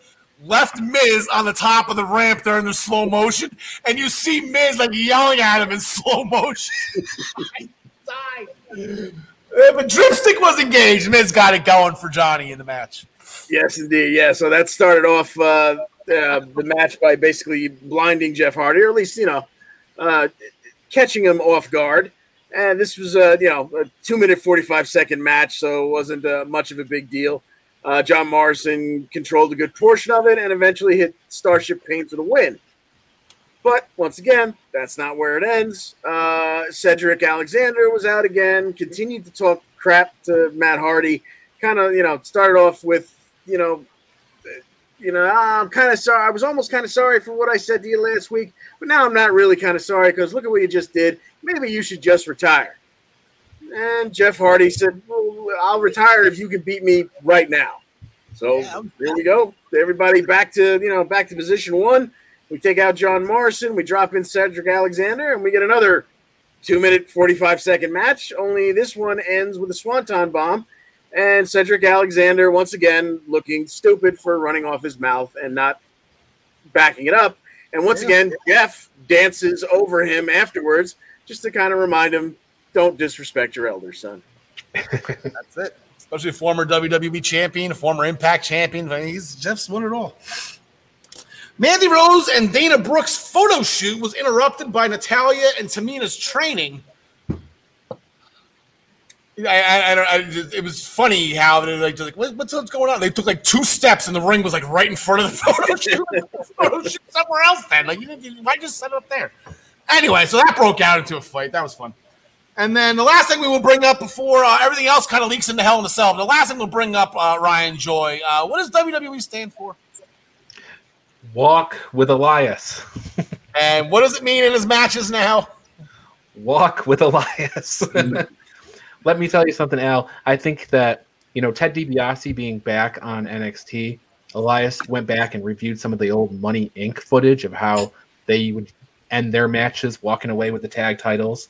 left Miz on the top of the ramp during the slow motion, and you see Miz like yelling at him in [LAUGHS] slow motion. I died. But Dripstick was engaged. Miz got it going for Johnny in the match. Yes, indeed. Yeah. So that started off uh, uh, the match by basically blinding Jeff Hardy, or at least you know uh, catching him off guard. And this was a you know a two minute forty five second match, so it wasn't uh, much of a big deal. Uh, John Morrison controlled a good portion of it and eventually hit Starship Pain for the win. But once again, that's not where it ends. Uh, Cedric Alexander was out again, continued to talk crap to Matt Hardy. Kind of, you know, started off with, you know, you know, I'm kind of sorry. I was almost kind of sorry for what I said to you last week, but now I'm not really kind of sorry because look at what you just did. Maybe you should just retire. And Jeff Hardy said, well, I'll retire if you can beat me right now. So yeah, here we go. Everybody back to, you know, back to position one. We take out John Morrison, we drop in Cedric Alexander, and we get another two minute, 45 second match. Only this one ends with a swanton bomb and Cedric Alexander, once again, looking stupid for running off his mouth and not backing it up. And once again, Jeff dances over him afterwards just to kind of remind him, don't disrespect your elder son. [LAUGHS] That's it. Especially a former WWE champion, a former Impact champion. I mean, he's Jeff's won it all. Mandy Rose and Dana Brooks' photo shoot was interrupted by Natalya and Tamina's training. I, I, I, don't- I- it was funny how they like, just like what's, what's going on? They took like two steps and the ring was like right in front of the [LAUGHS] photo shoot. photo shoot somewhere else. Then like you didn't, why just set it up there? Anyway, so that broke out into a fight. That was fun. And then the last thing we will bring up before uh, everything else kind of leaks into hell in a cell. The last thing we'll bring up, uh, Ryan Joy. Uh, what does WWE stand for? Walk with Elias. And what does it mean in his matches now? Walk with Elias. [LAUGHS] Let me tell you something, Al. I think that you know Ted DiBiase being back on NXT, Elias went back and reviewed some of the old Money Inc. footage of how they would end their matches walking away with the tag titles,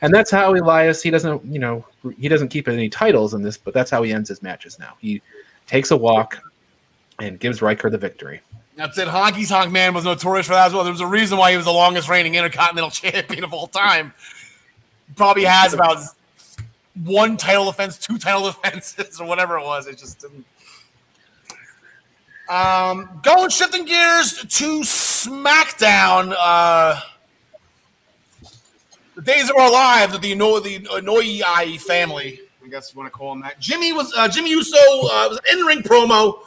and that's how Elias. He doesn't, you know, he doesn't keep any titles in this, but that's how he ends his matches now. He takes a walk and gives Ryker the victory. That's it. Honky's Honk Man was notorious for that as well. There was a reason why he was the longest reigning Intercontinental [LAUGHS] Champion of all time. Probably has about one title defense, two title [LAUGHS] defenses, or whatever it was. It just didn't. Um, going shifting gears to SmackDown. Uh, the days of our lives of the Ino- the Anoa'i family. I guess you want to call him that. Jimmy was uh, Jimmy Uso uh, was an in-ring promo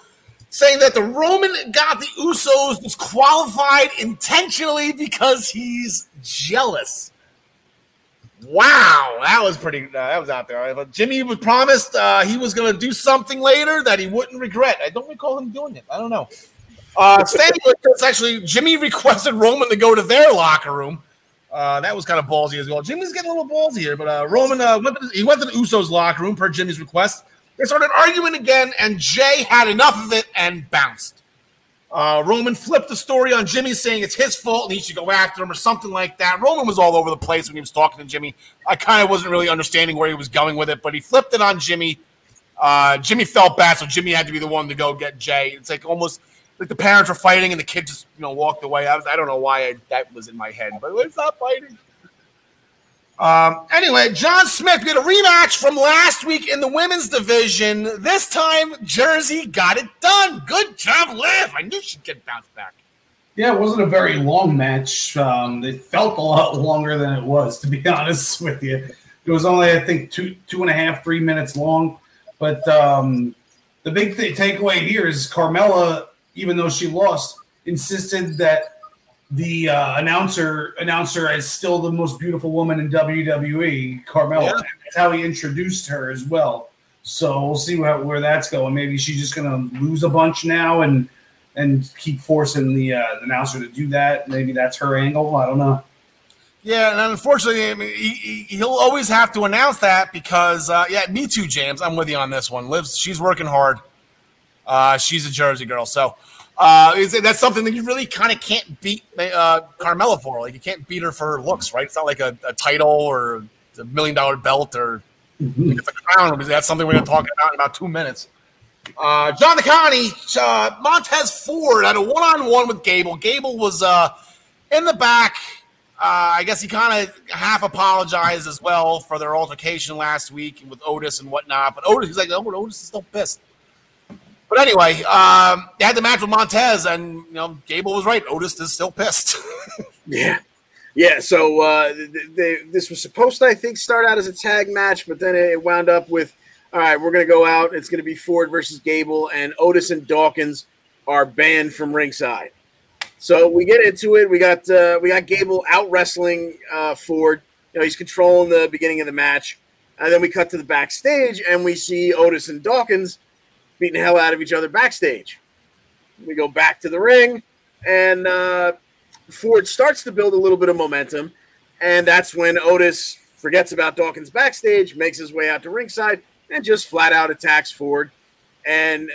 saying that the Roman got the Usos disqualified intentionally because he's jealous. Wow, that was pretty. Uh, that was out there. But Jimmy was promised uh, he was going to do something later that he wouldn't regret. I don't recall him doing it. I don't know. Uh, staying with this, actually, Jimmy [LAUGHS] requested Roman to go to their locker room. Uh, that was kind of ballsy as well. Jimmy's getting a little ballsy here, but uh, Roman uh, went to he went to the Usos locker room per Jimmy's request. They started arguing again, and Jay had enough of it and bounced. Uh, Roman flipped the story on Jimmy, saying it's his fault and he should go after him or something like that. Roman was all over the place when he was talking to Jimmy. I kind of wasn't really understanding where he was going with it, but he flipped it on Jimmy. Uh, Jimmy felt bad, so Jimmy had to be the one to go get Jay. It's like almost like the parents were fighting and the kid just you know walked away. I was I don't know why I, that was in my head, but it's not fighting. Um, anyway, John Smith we had a rematch from last week in the women's division. This time, Jersey got it done. Good job, Liv. I knew she'd get bounced back. Yeah, it wasn't a very long match. Um, it felt a lot longer than it was, to be [LAUGHS] honest with you. It was only, I think, two two and a half, three minutes long. But um, the big th- takeaway here is Carmella, even though she lost, insisted that the uh, announcer announcer is still the most beautiful woman in WWE. Carmella. Yeah. That's how he introduced her as well. So we'll see where, where that's going. Maybe she's just going to lose a bunch now and and keep forcing the, uh, the announcer to do that. Maybe that's her angle. I don't know. Yeah, and unfortunately, I mean, he, he, he'll always have to announce that because, uh, yeah, me too, James. I'm with you on this one. Lives, she's working hard. Uh, she's a Jersey girl, so uh, is that's something that you really kind of can't beat uh, Carmella for. Like you can't beat her for her looks, right? It's not like a, a title or a million dollar belt or it's a crown. That's something we're going to talk about in about two minutes. Uh, John DeConnie, uh, Montez Ford had a one on one with Gable. Gable was uh, in the back. Uh, I guess he kind of half apologized as well for their altercation last week with Otis and whatnot. But Otis, he's like, oh, Otis is still pissed. But anyway, um, they had the match with Montez, and you know, Gable was right. Otis is still pissed. [LAUGHS] Yeah. Yeah, so uh, th- they, this was supposed to, I think, start out as a tag match, but then it wound up with, all right, we're going to go out. It's going to be Ford versus Gable, and Otis and Dawkins are banned from ringside. So we get into it. We got uh, we got Gable out wrestling uh, Ford. You know, he's controlling the beginning of the match, and then we cut to the backstage, and we see Otis and Dawkins beating the hell out of each other backstage. We go back to the ring, and uh, Ford starts to build a little bit of momentum, and that's when Otis forgets about Dawkins backstage, makes his way out to ringside, and just flat out attacks Ford, and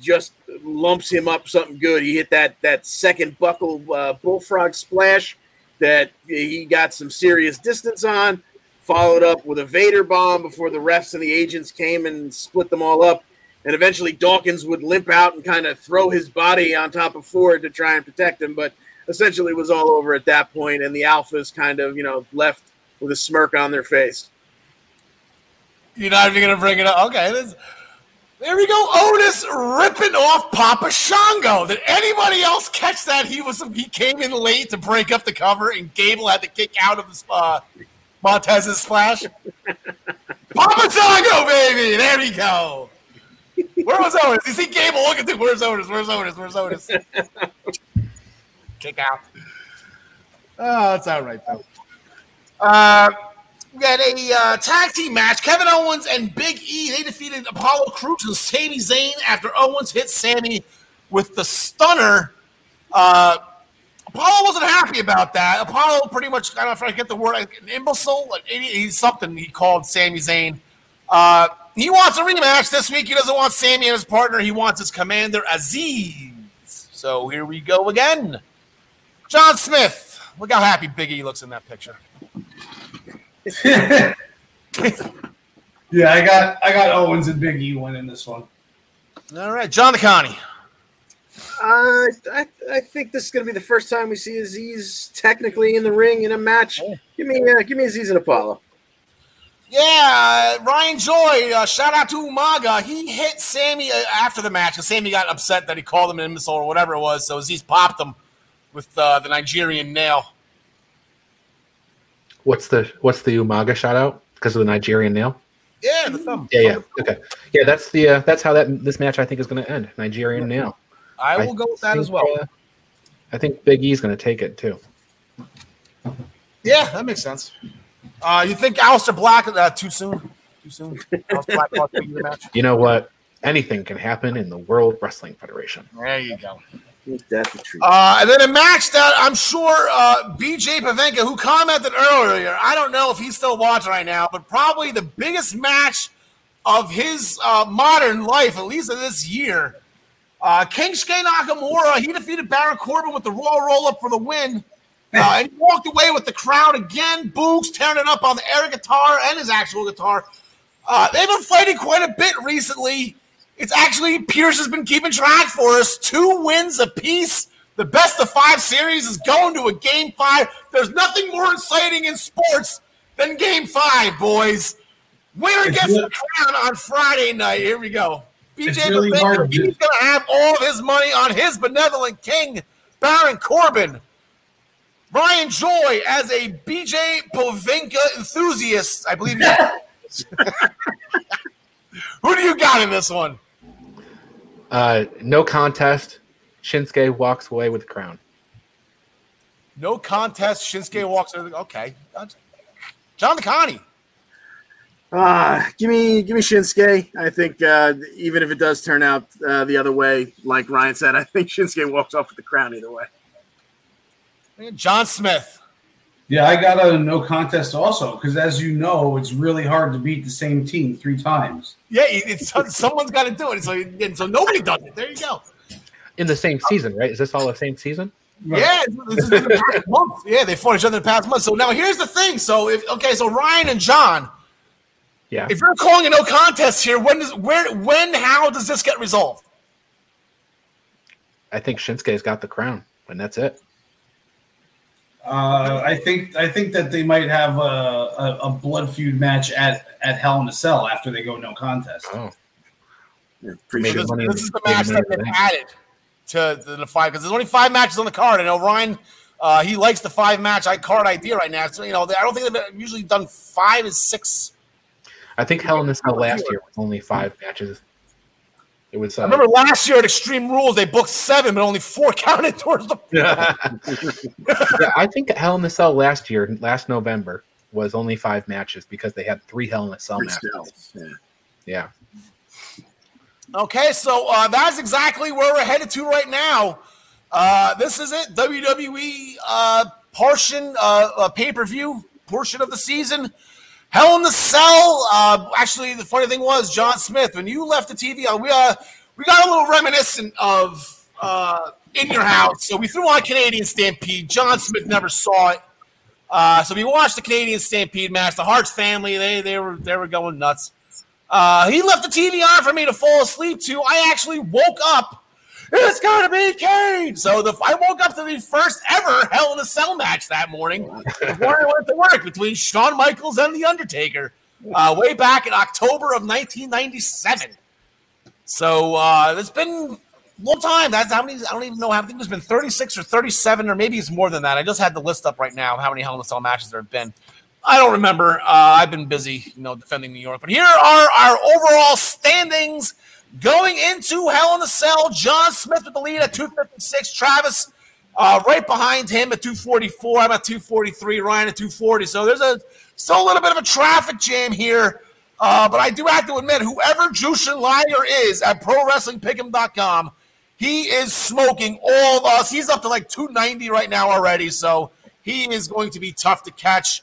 just lumps him up something good. He hit that that second buckle uh, bullfrog splash that he got some serious distance on, followed up with a Vader bomb before the refs and the agents came and split them all up. And eventually Dawkins would limp out and kind of throw his body on top of Ford to try and protect him. But essentially it was all over at that point, and the alphas kind of you know left with a smirk on their face. You're not even gonna bring it up. Okay, this, there we go. Otis ripping off Papa Shango. Did anybody else catch that? He was he came in late to break up the cover, and Gable had to kick out of the uh, Montez's splash. [LAUGHS] Papa Shango, baby. There we go. Where was Otis? You see Gable looking through. Where's Otis? Where's Otis? Where's Otis? [LAUGHS] Kick out. Oh, that's all right though. Uh, we got a uh, tag team match. Kevin Owens and Big E. They defeated Apollo Crews and Sami Zayn after Owens hit Sami with the stunner. Uh, Apollo wasn't happy about that. Apollo pretty much, I don't know if I get the word, like an imbecile, like he's something he called Sami Zayn. Uh, he wants a rematch this week. He doesn't want Sami and his partner. He wants his commander Azeez. So here we go again. John Smith. Look how happy Big E looks in that picture. [LAUGHS] yeah, I got I got Owens and Biggie E winning this one. All right, John DeConnie. Uh, I, I think this is going to be the first time we see Azeez technically in the ring in a match. Give me uh, give me Azeez and Apollo. Yeah, uh, Ryan Joy, uh, shout out to Umaga. He hit Sami uh, after the match because Sami got upset that he called him an imbecile or whatever it was. So Azeez popped him with uh, the Nigerian nail. What's the what's the Umaga shout out because of the Nigerian nail? Yeah, the thumb. Yeah, yeah. Okay. Yeah, that's the uh, that's how that this match I think is going to end. Nigerian nail. I will I go with that think, as well. uh, I think Big E's going to take it too. Yeah, that makes sense. Uh, you think Aleister Black uh, too soon? Too soon? Black lost Big the match. You know what? Anything can happen in the World Wrestling Federation. There you go. Ain't the truth? Uh, and then a match that I'm sure uh, BJ Pavenka, who commented earlier, I don't know if he's still watching right now, but probably the biggest match of his uh, modern life, at least of this year. Uh, Shinsuke Nakamura, he defeated Baron Corbin with the Royal Roll Up for the win. Uh, and he walked away with the crowd again. Boogs tearing it up on the air guitar and his actual guitar. Uh, they've been fighting quite a bit recently. It's actually Pearce has been keeping track for us. Two wins apiece. The best of five series is going to a game five. There's nothing more exciting in sports than game five, boys. Winner gets the crown on Friday night. Here we go. BJ really he's going to have all of his money on his benevolent king, Baron Corbin. Brian Joy, as a BJ Povinka enthusiast, I believe. [LAUGHS] [LAUGHS] Who do you got in this one? Uh, no contest. Shinsuke walks away with the crown. No contest. Shinsuke walks over. Okay. John DeConnie. Ah, give me give me Shinsuke. I think uh, even if it does turn out uh, the other way, like Ryan said, I think Shinsuke walks off with the crown either way. And John Smith. Yeah, I got a no contest also because, as you know, it's really hard to beat the same team three times. Yeah, it's someone's got to do it. So, and so nobody does it. There you go. In the same season, right? Is this all the same season? Yeah, this is the past [LAUGHS] month. Yeah, they fought each other in the past month. So now here's the thing. So if okay, so Ryan and John, Yeah. if you're calling a no contest here, when does where when how does this get resolved? I think Shinsuke's got the crown, and that's it. Uh, I think I think that they might have a, a, a blood feud match at, at Hell in a Cell after they go no contest. Oh, Yeah, So this, this is the match that in they've added to, to the five because there's only five matches on the card. I know Ryan, uh, he likes the five match card idea right now. So you know, I don't think they've usually done five is six. I think Hell in a Cell last year was only five matches. It was. Uh, I remember last year at Extreme Rules they booked seven, but only four [LAUGHS] counted towards the. [LAUGHS] yeah, I think Hell in a Cell last year, last November, was only five matches because they had three Hell in a Cell Three matches. cells, yeah. Yeah. Okay, so uh, that's exactly where we're headed to right now. Uh, this is it, WWE uh, portion, uh, uh, pay per view portion of the season. Hell in the Cell. Uh, actually, the funny thing was, John Smith, when you left the TV, uh, we uh, we got a little reminiscent of uh, in your house. So we threw on Canadian Stampede. John Smith never saw it. Uh, so we watched the Canadian Stampede match. The Harts family, they they were they were going nuts. Uh, he left the TV on for me to fall asleep to. I actually woke up it's gonna be Kane. So the I woke up to the first ever Hell in a Cell match that morning before I went to work between Shawn Michaels and The Undertaker, uh, way back in October of 1997. So uh, it's been a long time. That's how many? I don't even know. I think there's been 36 or 37, or maybe it's more than that. I just had the list up right now. How many Hell in a Cell matches there have been? I don't remember. Uh, I've been busy, you know, defending New York. But here are our overall standings going into Hell in a Cell. John Smith with the lead at 256. Travis uh, right behind him at 244. I'm at 243. Ryan at 240. So there's a still a little bit of a traffic jam here. Uh, but I do have to admit, whoever Jushin Liger is at ProWrestlingPick'em.com, he is smoking all of us. He's up to like 290 right now already. So he is going to be tough to catch.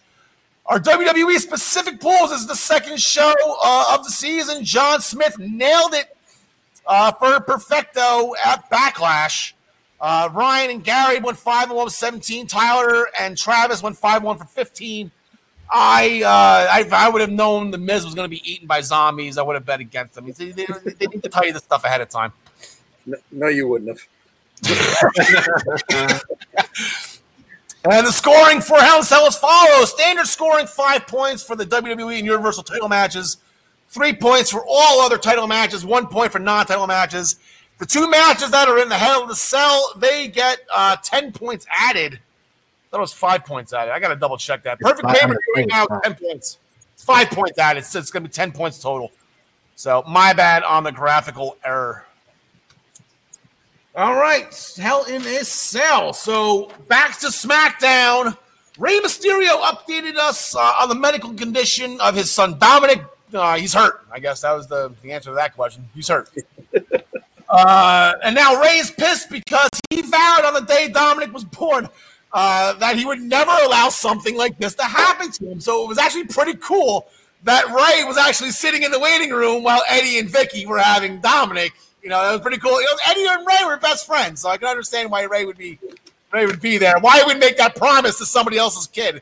Our WWE specific pools is the second show uh, of the season. John Smith nailed it uh, for Perfecto at Backlash. Uh, Ryan and Gary went 5 and 1 with 17. Tyler and Travis went 5 1 for 15. I, uh, I, I would have known the Miz was going to be eaten by zombies. I would have bet against them. They, they, they need to tell you this stuff ahead of time. No, no you wouldn't have. [LAUGHS] And the scoring for Hell in Cell as follows: standard scoring five points for the WWE and Universal title matches, three points for all other title matches, one point for non-title matches. The two matches that are in the Hell in the Cell, they get uh, ten points added. That was five points added. I got to double check that. Perfect payment right now, five. ten points. It's five points added. So it's going to be ten points total. So my bad on the graphical error. All right, Hell in a Cell. So back to SmackDown. Rey Mysterio updated us uh, on the medical condition of his son Dominic. Uh, he's hurt. I guess that was the, the answer to that question. He's hurt. [LAUGHS] uh, and now Rey is pissed because he vowed on the day Dominic was born uh, that he would never allow something like this to happen to him. So it was actually pretty cool that Rey was actually sitting in the waiting room while Eddie and Vickie were having Dominic. You know, that was pretty cool. You know, Eddie and Rey were best friends, so I can understand why Rey would be Rey would be there. Why he would make that promise to somebody else's kid?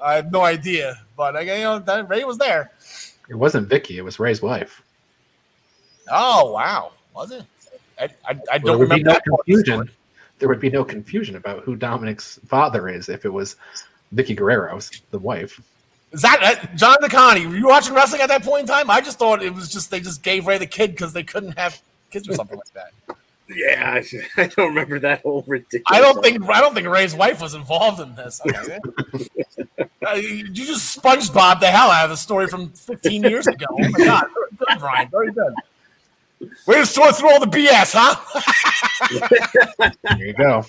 I have no idea, but you know, Rey was there. It wasn't Vickie. It was Rey's wife. Oh wow, was it? I, I, I don't would be remember no that part of the confusion. There would be no confusion about who Dominic's father is if it was Vickie Guerrero's the wife. Is that uh, John DeConnie? Were you watching wrestling at that point in time? I just thought it was just they just gave Rey the kid because they couldn't have kids or something like that. Yeah, I, [LAUGHS] I don't remember that whole ridiculous. I don't think I don't think Rey's wife was involved in this. Okay. Uh, you you just SpongeBob the hell out of the story from 15 years ago. Oh my god, very good, Brian, very good. Way to sort through all the BS, huh? There you go.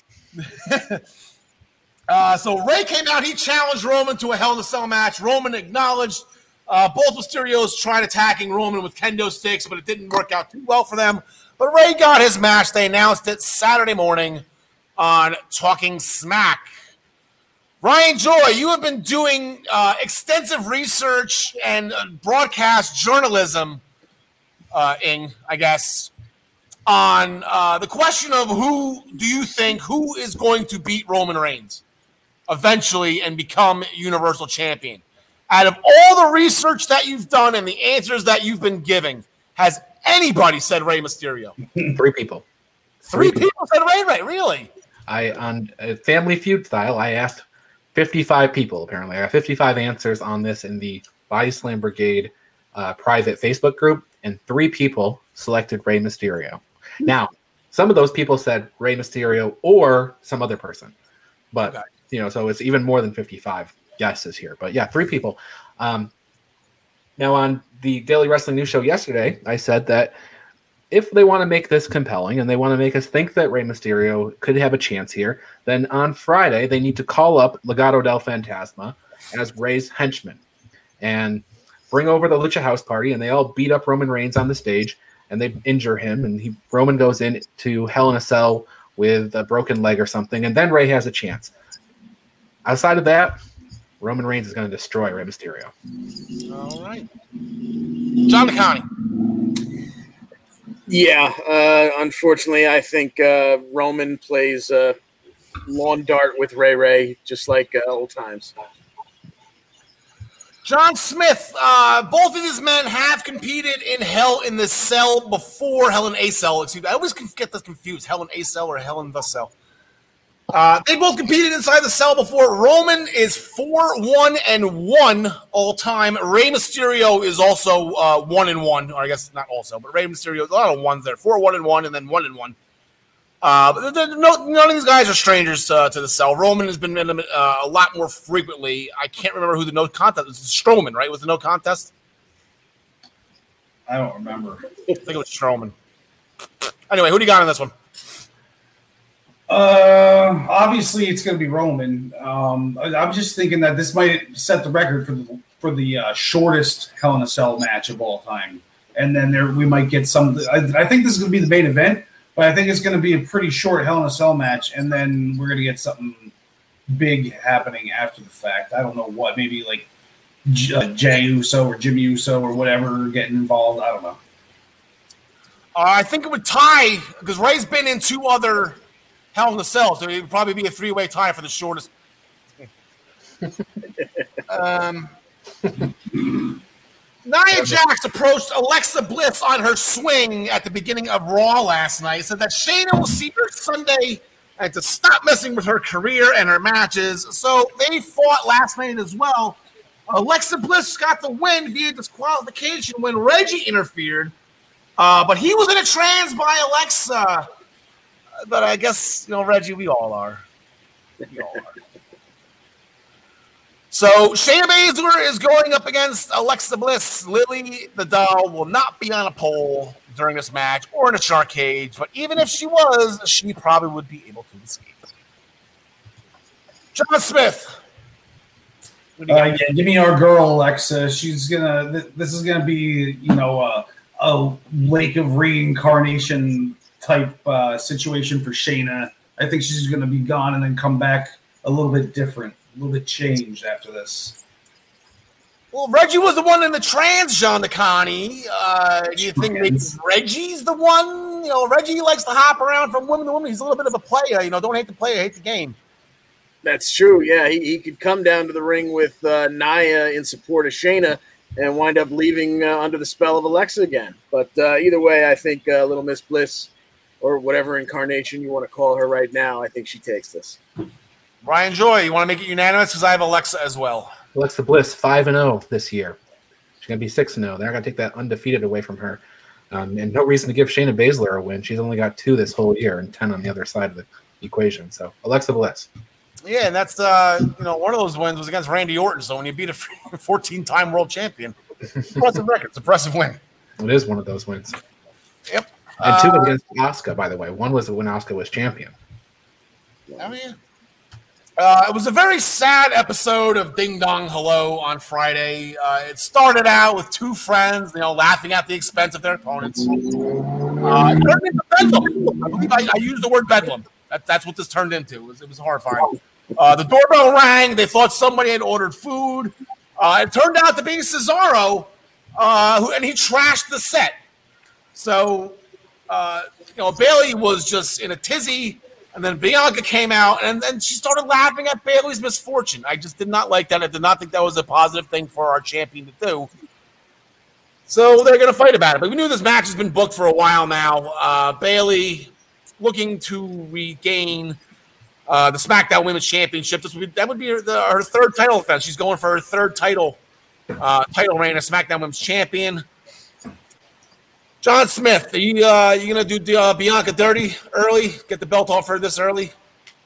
[LAUGHS] Uh, so Rey came out. He challenged Roman to a Hell in a Cell match. Roman acknowledged uh, both Mysterios tried attacking Roman with kendo sticks, but it didn't work out too well for them. But Rey got his match. They announced it Saturday morning on Talking Smack. Ryan Joy, you have been doing uh, extensive research and uh, broadcast journalism, uh, in I guess, on uh, the question of who do you think who is going to beat Roman Reigns eventually and become Universal Champion? Out of all the research that you've done and the answers that you've been giving, has anybody said Rey Mysterio? [LAUGHS] Three people. Three people said Ray Ray. Really? I on uh, Family Feud style. I asked 55 people. Apparently, I got 55 answers on this in the Body Slam Brigade uh, private Facebook group, and three people selected Rey Mysterio. Now, some of those people said Rey Mysterio or some other person, but Okay. you know, so it's even more than 55 guesses here. But yeah, three people. Um, now, on the Daily Wrestling News Show yesterday, I said that if they want to make this compelling and they want to make us think that Rey Mysterio could have a chance here, then on Friday they need to call up Legado del Fantasma as Rey's henchman and bring over the Lucha House Party, and they all beat up Roman Reigns on the stage and they injure him, and he Roman goes in to Hell in a Cell with a broken leg or something, and then Rey has a chance. Outside of that, Roman Reigns is going to destroy Rey Mysterio. All right. John DeConnie. Yeah, uh, unfortunately, I think uh, Roman plays uh, lawn dart with Ray Ray, just like uh, old times. John Smith, uh, both of these men have competed in Hell in the Cell before Hell in a Cell. Excuse me. I always get this confused. Hell in a Cell or Hell in the Cell. Uh, they both competed inside the cell before. Roman is four one and one all time. Rey Mysterio is also uh, one and one, or I guess not also, but Rey Mysterio a lot of ones there. Four one and one, and then one and one. Uh, but no, none of these guys are strangers to, to the cell. Roman has been in them uh, a lot more frequently. I can't remember who the no contest was. Strowman, right? Was the no contest? I don't remember. I think it was Strowman. Anyway, who do you got on this one? Uh, obviously it's going to be Roman. Um, I, I'm just thinking that this might set the record for the for the uh, shortest Hell in a Cell match of all time, and then there we might get some. I, I think this is going to be the main event, but I think it's going to be a pretty short Hell in a Cell match, and then we're going to get something big happening after the fact. I don't know what, maybe like J- uh, Jay Uso or Jimmy Uso or whatever getting involved. I don't know. Uh, I think it would tie because Rey's been in two other Hell in the Cell, so it would probably be a three way tie for the shortest. um, Nia Jax approached Alexa Bliss on her swing at the beginning of Raw last night. Said that Shayna will see her Sunday and to stop messing with her career and her matches. So they fought last night as well. Alexa Bliss got the win via disqualification when Reggie interfered. Uh, but he was in a trance by Alexa. But I guess, you know, Reggie, we all are. We all are. So Shayna Baszler is going up against Alexa Bliss. Lily the doll will not be on a pole during this match or in a shark cage, but even if she was, she probably would be able to escape. John Smith. Uh, yeah, give me our girl Alexa. She's gonna. Th- this is gonna be, you know, uh, a lake of reincarnation type uh, situation for Shayna. I think she's gonna be gone and then come back a little bit different, a little bit changed after this. Well, Reggie was the one in the trans, John DeConnie. Uh, do you think maybe Reggie's the one? You know, Reggie likes to hop around from woman to woman. He's a little bit of a player. You know, don't hate the player, hate the game. That's true. Yeah, he, he could come down to the ring with uh, Nia in support of Shayna and wind up leaving uh, under the spell of Alexa again. But uh, either way, I think uh, Little Miss Bliss, or whatever incarnation you want to call her right now, I think she takes this. Brian Joy, you want to make it unanimous? Because I have Alexa as well. Alexa Bliss, 5 and 0 this year. She's going to be 6 and 0. They're not going to take that undefeated away from her. Um, and no reason to give Shayna Baszler a win. She's only got two this whole year and 10 on the other side of the equation. So, Alexa Bliss. Yeah, and that's uh, you know one of those wins was against Randy Orton. So when you beat a [LAUGHS] 14-time world champion, [LAUGHS] impressive record, it's impressive win. It is one of those wins. Yep. And two Uh, against Asuka, by the way. One was when Asuka was champion. I mean, uh, it was a very sad episode of Ding Dong Hello on Friday. Uh, it started out with two friends, you know, laughing at the expense of their opponents. Uh, it turned into bedlam. I believe I, I used the word bedlam. That, that's what this turned into. It was, it was horrifying. Uh, the doorbell rang. They thought somebody had ordered food. Uh, it turned out to be Cesaro, uh, who, and he trashed the set. So, uh, you know, Bayley was just in a tizzy, and then Bianca came out, and then she started laughing at Bayley's misfortune. I just did not like that. I did not think that was a positive thing for our champion to do. So they're going to fight about it. But we knew this match has been booked for a while now. Uh, Bayley looking to regain uh, the SmackDown Women's Championship. This would be, that would be her, the, her third title defense. She's going for her third title uh, title reign as SmackDown Women's Champion. John Smith, are you uh, you gonna do the, uh, Bianca dirty early? Get the belt off her this early?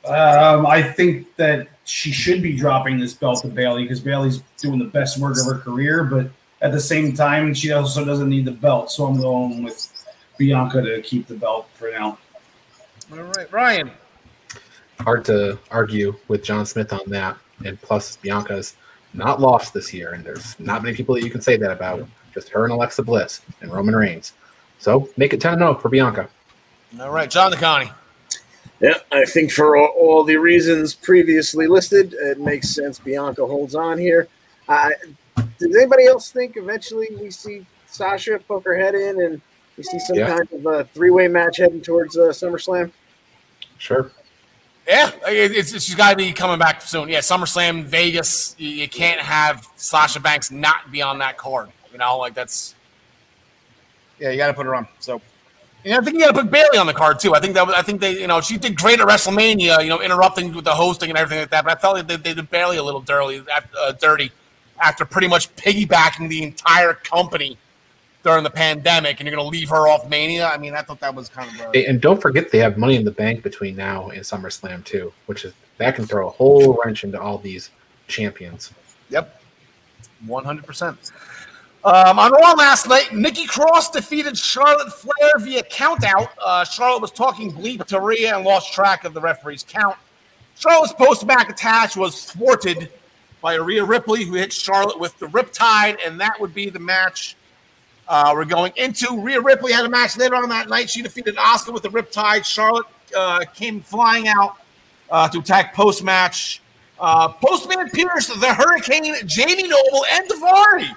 Um, I think that she should be dropping this belt to Bayley because Bayley's doing the best work of her career, but at the same time, she also doesn't need the belt. So I'm going with Bianca to keep the belt for now. All right, Ryan. Hard to argue with John Smith on that. And plus, Bianca's not lost this year, and there's not many people that you can say that about. Just her and Alexa Bliss and Roman Reigns. So make it 10 0 for Bianca. All right, John DeConnie. Yeah, I think for all, all the reasons previously listed, it makes sense Bianca holds on here. I does anybody else think eventually we see Sasha poke her head in and we see some Yeah. kind of a three way match heading towards uh, SummerSlam? Sure. Yeah, it's, it's she's got to be coming back soon. Yeah, SummerSlam Vegas. You, you, can't have Sasha Banks not be on that card. You know, like that's. Yeah, you got to put her on. So, yeah, I think you got to put Bayley on the card too. I think that was, I think they, you know, she did great at WrestleMania. You know, interrupting with the hosting and everything like that. But I felt like they, they did Bayley a little dirty, uh, dirty after pretty much piggybacking the entire company during the pandemic, and you're going to leave her off Mania. I mean, I thought that was kind of. A... And don't forget they have Money in the Bank between now and SummerSlam too, which is that can throw a whole wrench into all these champions. Yep, one hundred percent. Um, on Raw last night, Nikki Cross defeated Charlotte Flair via countout. Uh, Charlotte was talking bleep to Rhea and lost track of the referee's count. Charlotte's post-back attach was thwarted by Rhea Ripley, who hit Charlotte with the Riptide, and that would be the match uh, we're going into Rhea Ripley had a match later on that night. She defeated Oscar with the Riptide. Charlotte uh, came flying out uh, to attack post match. Uh, Postman Pearce, the Hurricane, Jamie Noble, and Daivari,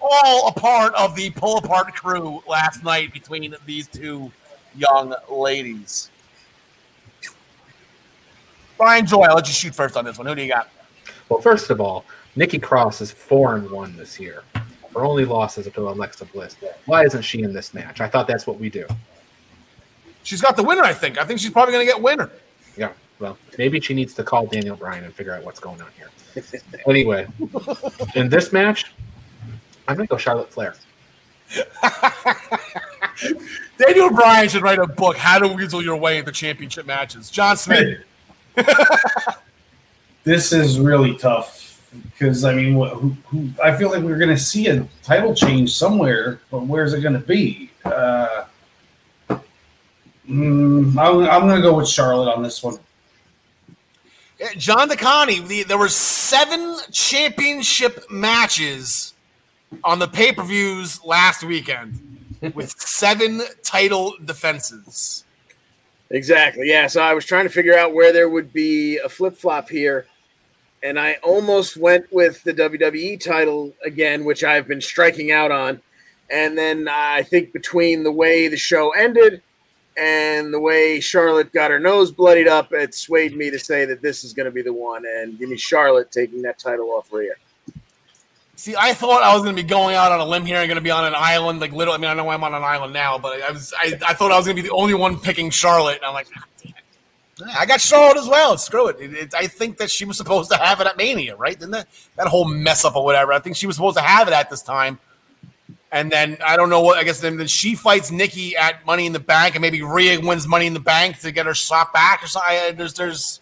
all a part of the pull apart crew last night between these two young ladies. Ryan Joy, I'll let you shoot first on this one. Who do you got? Well, first of all, Nikki Cross is four and one this year. Her only loss losses to Alexa Bliss. Why isn't she in this match? I thought that's what we do. She's got the winner, I think. I think she's probably going to get winner. Yeah. Well, maybe she needs to call Daniel Bryan and figure out what's going on here. anyway, in this match, I'm going to go Charlotte Flair. [LAUGHS] Daniel Bryan should write a book, How to Weasel Your Way into Championship Matches. John Smith. [LAUGHS] this is really tough because I mean, who, who, I feel like we're going to see a title change somewhere, but where's it going to be? Uh, mm, I'm, I'm going to go with Charlotte on this one. John DeConnie, the, there were seven championship matches on the pay per views last weekend with [LAUGHS] seven title defenses. Exactly. Yeah. So I was trying to figure out where there would be a flip flop here and I almost went with the WWE title again, which I've been striking out on. And then I think between the way the show ended and the way Charlotte got her nose bloodied up, it swayed me to say that this is going to be the one. And give me Charlotte taking that title off Rhea. See, I thought I was going to be going out on a limb here and going to be on an island, like little. I mean, I know I'm on an island now, but I was, I, I thought I was going to be the only one picking Charlotte, and I'm like, I got Charlotte as well. Screw it. It, it. I think that she was supposed to have it at Mania, right? Didn't that that whole mess up or whatever? I think she was supposed to have it at this time. And then I don't know what. I guess then, then she fights Nikki at Money in the Bank, and maybe Rhea wins Money in the Bank to get her shot back or something. There's there's.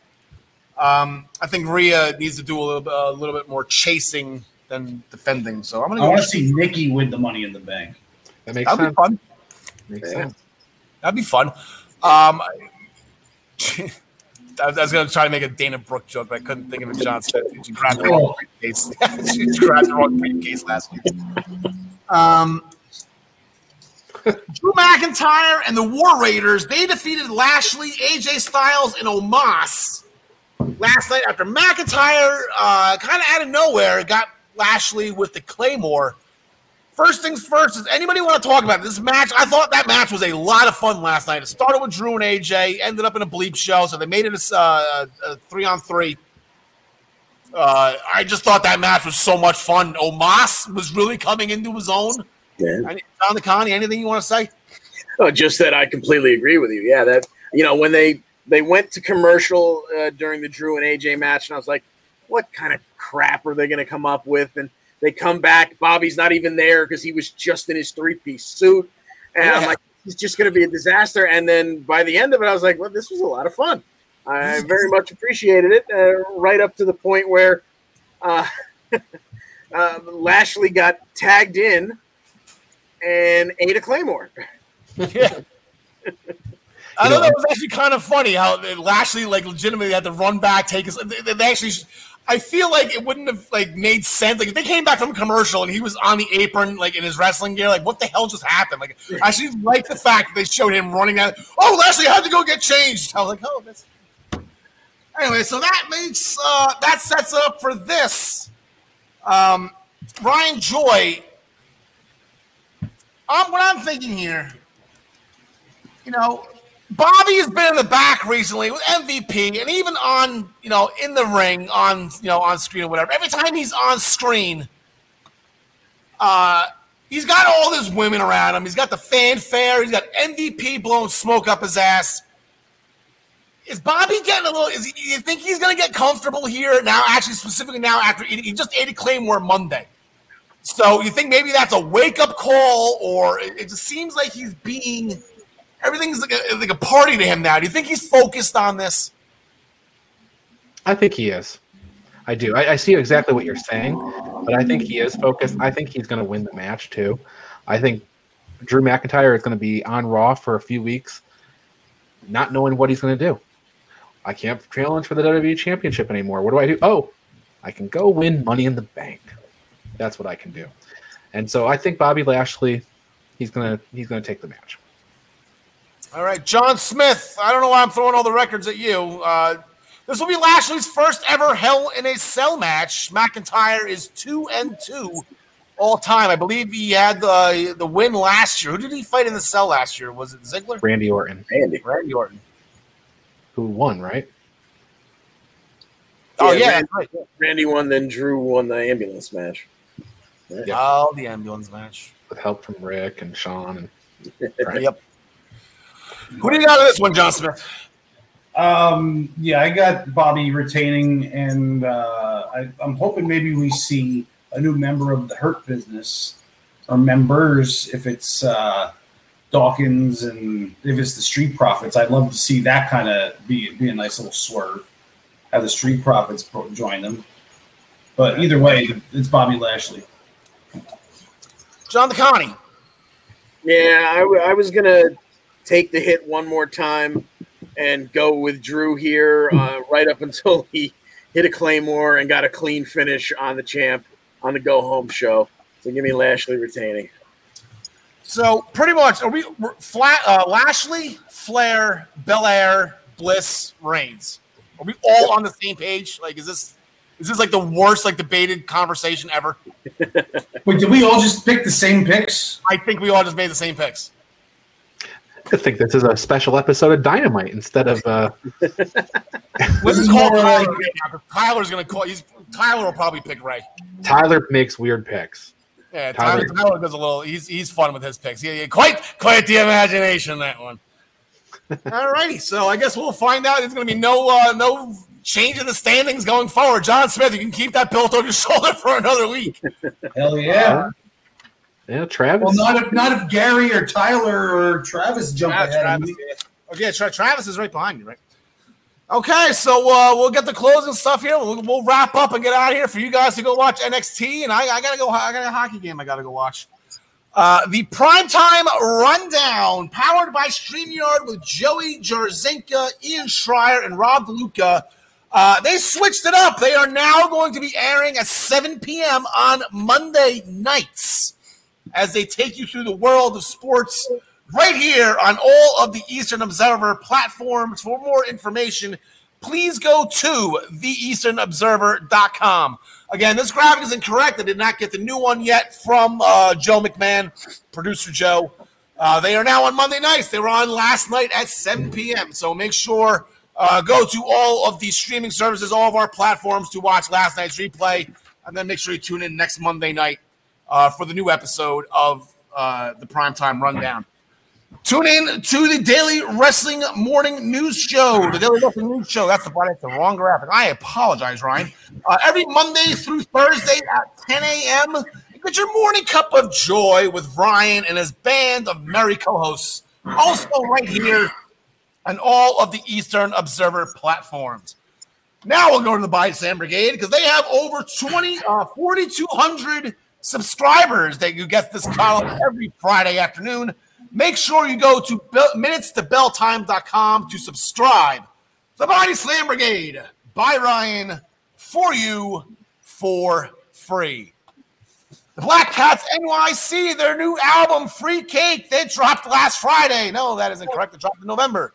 Um, I think Rhea needs to do a little, a little bit more chasing than defending. So I'm gonna. I want to see Nikki win the Money in the Bank. That makes That'd sense. Be fun. Makes yeah. sense. That'd be fun. Um, [LAUGHS] I was, was going to try to make a Dana Brooke joke, but I couldn't think of a John Smith. She grabbed the wrong briefcase. [LAUGHS] she grabbed the wrong briefcase last week. Um, Drew McIntyre and the War Raiders, they defeated Lashley, AJ Styles, and Omos last night after McIntyre uh, kind of out of nowhere got Lashley with the Claymore First things first, does anybody want to talk about this match? I thought that match was a lot of fun last night. It started with Drew and AJ, ended up in a bleep show, so they made it a, uh, a three on three. Uh, I just thought that match was so much fun. Omos was really coming into his own. Yeah. John DeConnie, anything you want to say? Oh, just that I completely agree with you. Yeah, that you know when they they went to commercial uh, during the Drew and AJ match, and I was like, what kind of crap are they going to come up with? And they come back. Bobby's not even there because he was just in his three piece suit. And yeah. I'm like, it's just going to be a disaster. And then by the end of it, I was like, well, this was a lot of fun. I very much appreciated it, uh, right up to the point where uh, [LAUGHS] uh, Lashley got tagged in and ate a claymore. [LAUGHS] Yeah. I thought that was actually kind of funny how Lashley like legitimately had to run back, take his. They, they actually I feel like it wouldn't have like made sense. Like if they came back from commercial and he was on the apron, like in his wrestling gear, like what the hell just happened? Like I actually like the fact that they showed him running out. Oh, Lashley had to go get changed. I was like, oh, that's. Anyway, so that makes uh, that sets up for this. Um, Ryan Joy. Um, what I'm thinking here, you know, Bobby has been in the back recently with MVP, and even on you know in the ring on you know on screen or whatever. Every time he's on screen, uh, he's got all these women around him. He's got the fanfare. He's got MVP blowing smoke up his ass. Is Bobby getting a little? Is he, you think he's going to get comfortable here now? Actually, specifically now after eating, he just ate a Claymore Monday. So you think maybe that's a wake up call, or it, it just seems like he's being everything's like a, like a party to him now. Do you think he's focused on this? I think he is. I do. I, I see exactly what you're saying, but I think he is focused. I think he's going to win the match too. I think Drew McIntyre is going to be on Raw for a few weeks, not knowing what he's going to do. I can't challenge for the WWE Championship anymore. What do I do? Oh, I can go win Money in the Bank. That's what I can do. And so I think Bobby Lashley, he's gonna he's gonna take the match. All right, John Smith. I don't know why I'm throwing all the records at you. Uh, this will be Lashley's first ever Hell in a Cell match. McIntyre is two and two all time. I believe he had the the win last year. Who did he fight in the cell last year? Was it Ziggler? Randy Orton, Andy. Randy Orton. who won, right? Oh Yeah, yeah, Randy- right. Randy won, then Drew won the ambulance match. Yeah. Oh, the ambulance match. With help from Rick and Sean and? [LAUGHS] Yep. Who do you got in this one, John Smith? Um, yeah, I got Bobby retaining, and uh, I, I'm hoping maybe we see a new member of the Hurt Business or members if it's uh, Dawkins and if it's the Street Profits. I'd love to see that kind of be be a nice little swerve. Have the Street Profits pro- join them, but either way, it's Bobby Lashley. John DeConnie. Yeah, I, w- I was gonna take the hit one more time and go with Drew here, uh, right up [LAUGHS] until he hit a claymore and got a clean finish on the champ on the go home show. So give me Lashley retaining. So pretty much, are we flat? Uh, Lashley, Flair, Belair, Bliss, Reigns. Are we all on the same page? Like, is this is this like the worst like debated conversation ever? [LAUGHS] Wait, did we all just pick the same picks? I think we all just made the same picks. I think this is a special episode of Dynamite instead of uh, Let's This is call Tyler. like- right now, 'cause Tyler's gonna call. He's Tyler will probably pick Ray. Tyler makes weird picks. Yeah, Tyler, Tyler. Tyler does a little. He's he's fun with his picks. Yeah, he- quite quite the imagination that one. [LAUGHS] All righty, so I guess we'll find out. There's going to be no uh, no change in the standings going forward. John Smith, you can keep that belt on your [LAUGHS] shoulder for another week. Hell yeah! Yeah, Travis. Well, not if not if Gary or Tyler or Travis jump Yeah, ahead. Travis. me. Okay, Tra- Travis is right behind you, right? Okay, so uh, we'll get the closing stuff here. We'll, we'll wrap up and get out of here for you guys to go watch NXT, and I, I gotta go. I got a hockey game I gotta go watch. Uh, the primetime rundown, powered by StreamYard with Joey Jarzenka, Ian Schreier, and Rob Luca. Uh, they switched it up. They are now going to be airing at 7 p.m. on Monday nights as they take you through the world of sports right here on all of the Eastern Observer platforms. For more information, please go to theeasternobserver.com. Again, this graphic is incorrect. I did not get the new one yet from uh, Joe McMahon, producer Joe. Uh, they are now on Monday nights. They were on last night at 7 p.m. So make sure uh, go to all of the streaming services, all of our platforms to watch last night's replay, and then make sure you tune in next Monday night uh, for the new episode of uh, the Primetime Rundown. Tune in to the Daily Wrestling Morning News Show. The Daily Wrestling News Show. That's the that's the wrong graphic. I apologize, Ryan. Uh, every Monday through Thursday at 10 a.m. Get your morning cup of joy with Ryan and his band of merry co-hosts. Also, right here on all of the Eastern Observer platforms. Now we'll go to the Slam Brigade because they have over 20, uh, 4,200 subscribers that you get this column every Friday afternoon. Make sure you go to minutes to bell, minutestobelltime.com to subscribe. The Body Slam Brigade by Ryan for you for free. The Black Cats NYC, their new album, Free Cake, they dropped last Friday. No, that isn't correct. It dropped in November.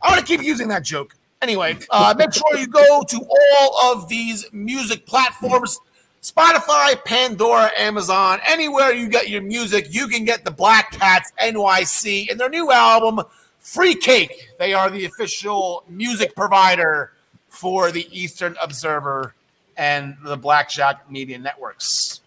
I'm going to keep using that joke. Anyway, uh, make sure you go to all of these music platforms Spotify, Pandora, Amazon, anywhere you get your music, you can get the Black Cats NYC and their new album, Free Cake. They are the official music provider for the Eastern Observer and the Blackjack Media Networks.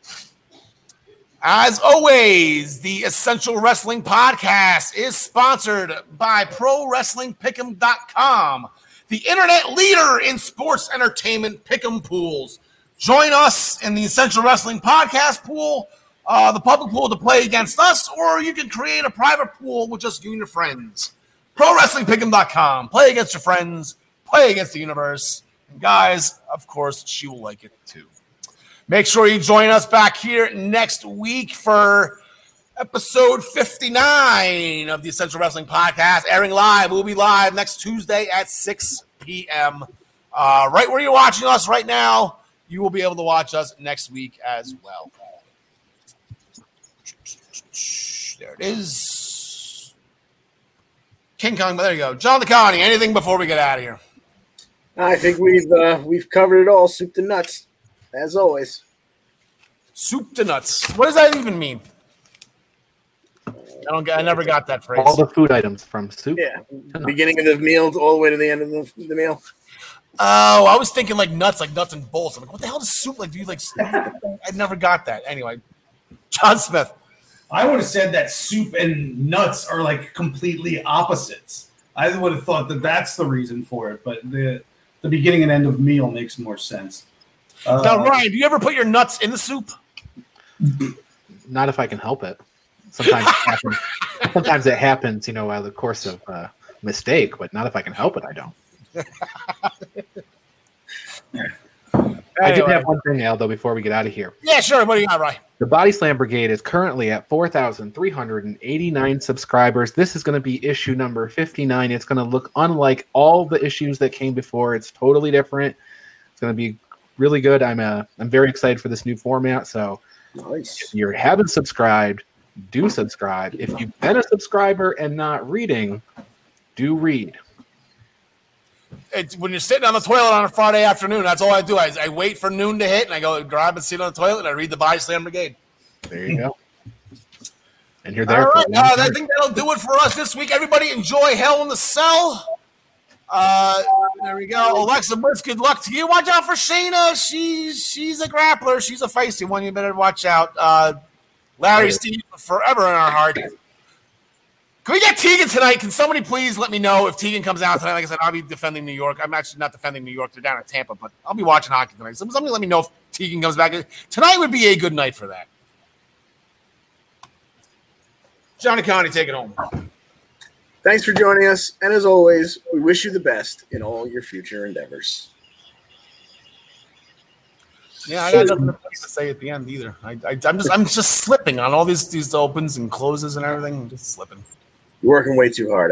As always, the Essential Wrestling Podcast is sponsored by ProWrestlingPick'em.com, the internet leader in sports entertainment pick'em pools. Join us in the Essential Wrestling Podcast pool, uh, the public pool to play against us, or you can create a private pool with just you and your friends. ProWrestlingPick'em.com. Play against your friends, play against the universe. And guys, of course, she will like it too. Make sure you join us back here next week for episode 59 of the Essential Wrestling Podcast, airing live. We'll be live next Tuesday at 6 p.m. Uh, right where you're watching us right now, you will be able to watch us next week as well. There it is. King Kong, but there you go. John DeConnie, anything before we get out of here? I think we've uh, we've covered it all, soup to nuts, as always. Soup to nuts. What does that even mean? I don't. get- I never got that phrase. All the food items from soup. Yeah, beginning of the meal all the way to the end of the, the meal. Oh, I was thinking like nuts, like nuts and bolts. I'm like, what the hell is soup like? Do you like? [LAUGHS] I never got that. Anyway, John Smith. I would have said that soup and nuts are like completely opposites. I would have thought that that's the reason for it, but the the beginning and end of meal makes more sense. Uh, Now, Ryan, do you ever put your nuts in the soup? Not if I can help it. Sometimes it happens. [LAUGHS] Sometimes it happens, you know, out of the course of uh, mistake, but not if I can help it. I don't. I did Anyway. have one thing, Aldo, before we get out of here. Yeah, sure. What do you got, Ryan? The Body Slam Brigade is currently at 4,389 subscribers. This is going to be issue number 59. It's going to look unlike all the issues that came before. It's totally different. It's going to be really good. I'm uh, I'm very excited for this new format. So Nice. if you haven't subscribed, do subscribe. If you've been a subscriber and not reading, do read. It's when you're sitting on the toilet on a Friday afternoon. That's all I do. I, I wait for noon to hit, and I go grab a seat on the toilet, and I read the Body Slam Brigade. There you go. And you're there All right, uh, I think that'll do it for us this week. Everybody enjoy Hell in the Cell. Uh, there we go. Alexa Bliss, good luck to you. Watch out for Shayna. She's she's a grappler. She's a feisty one. You better watch out. Uh, Larry, Steve, forever in our heart. Can we get Tegan tonight? Can somebody please let me know if Tegan comes out tonight? Like I said, I'll be defending New York. I'm actually not defending New York. They're down in Tampa, but I'll be watching hockey tonight. Somebody let me know if Tegan comes back. Tonight would be a good night for that. John DeConnie, take it home. Thanks for joining us, and as always, we wish you the best in all your future endeavors. Yeah, I got nothing to say at the end either. I, I, I'm just I'm just slipping on all these these opens and closes and everything. I'm just slipping. You're working way too hard, Al.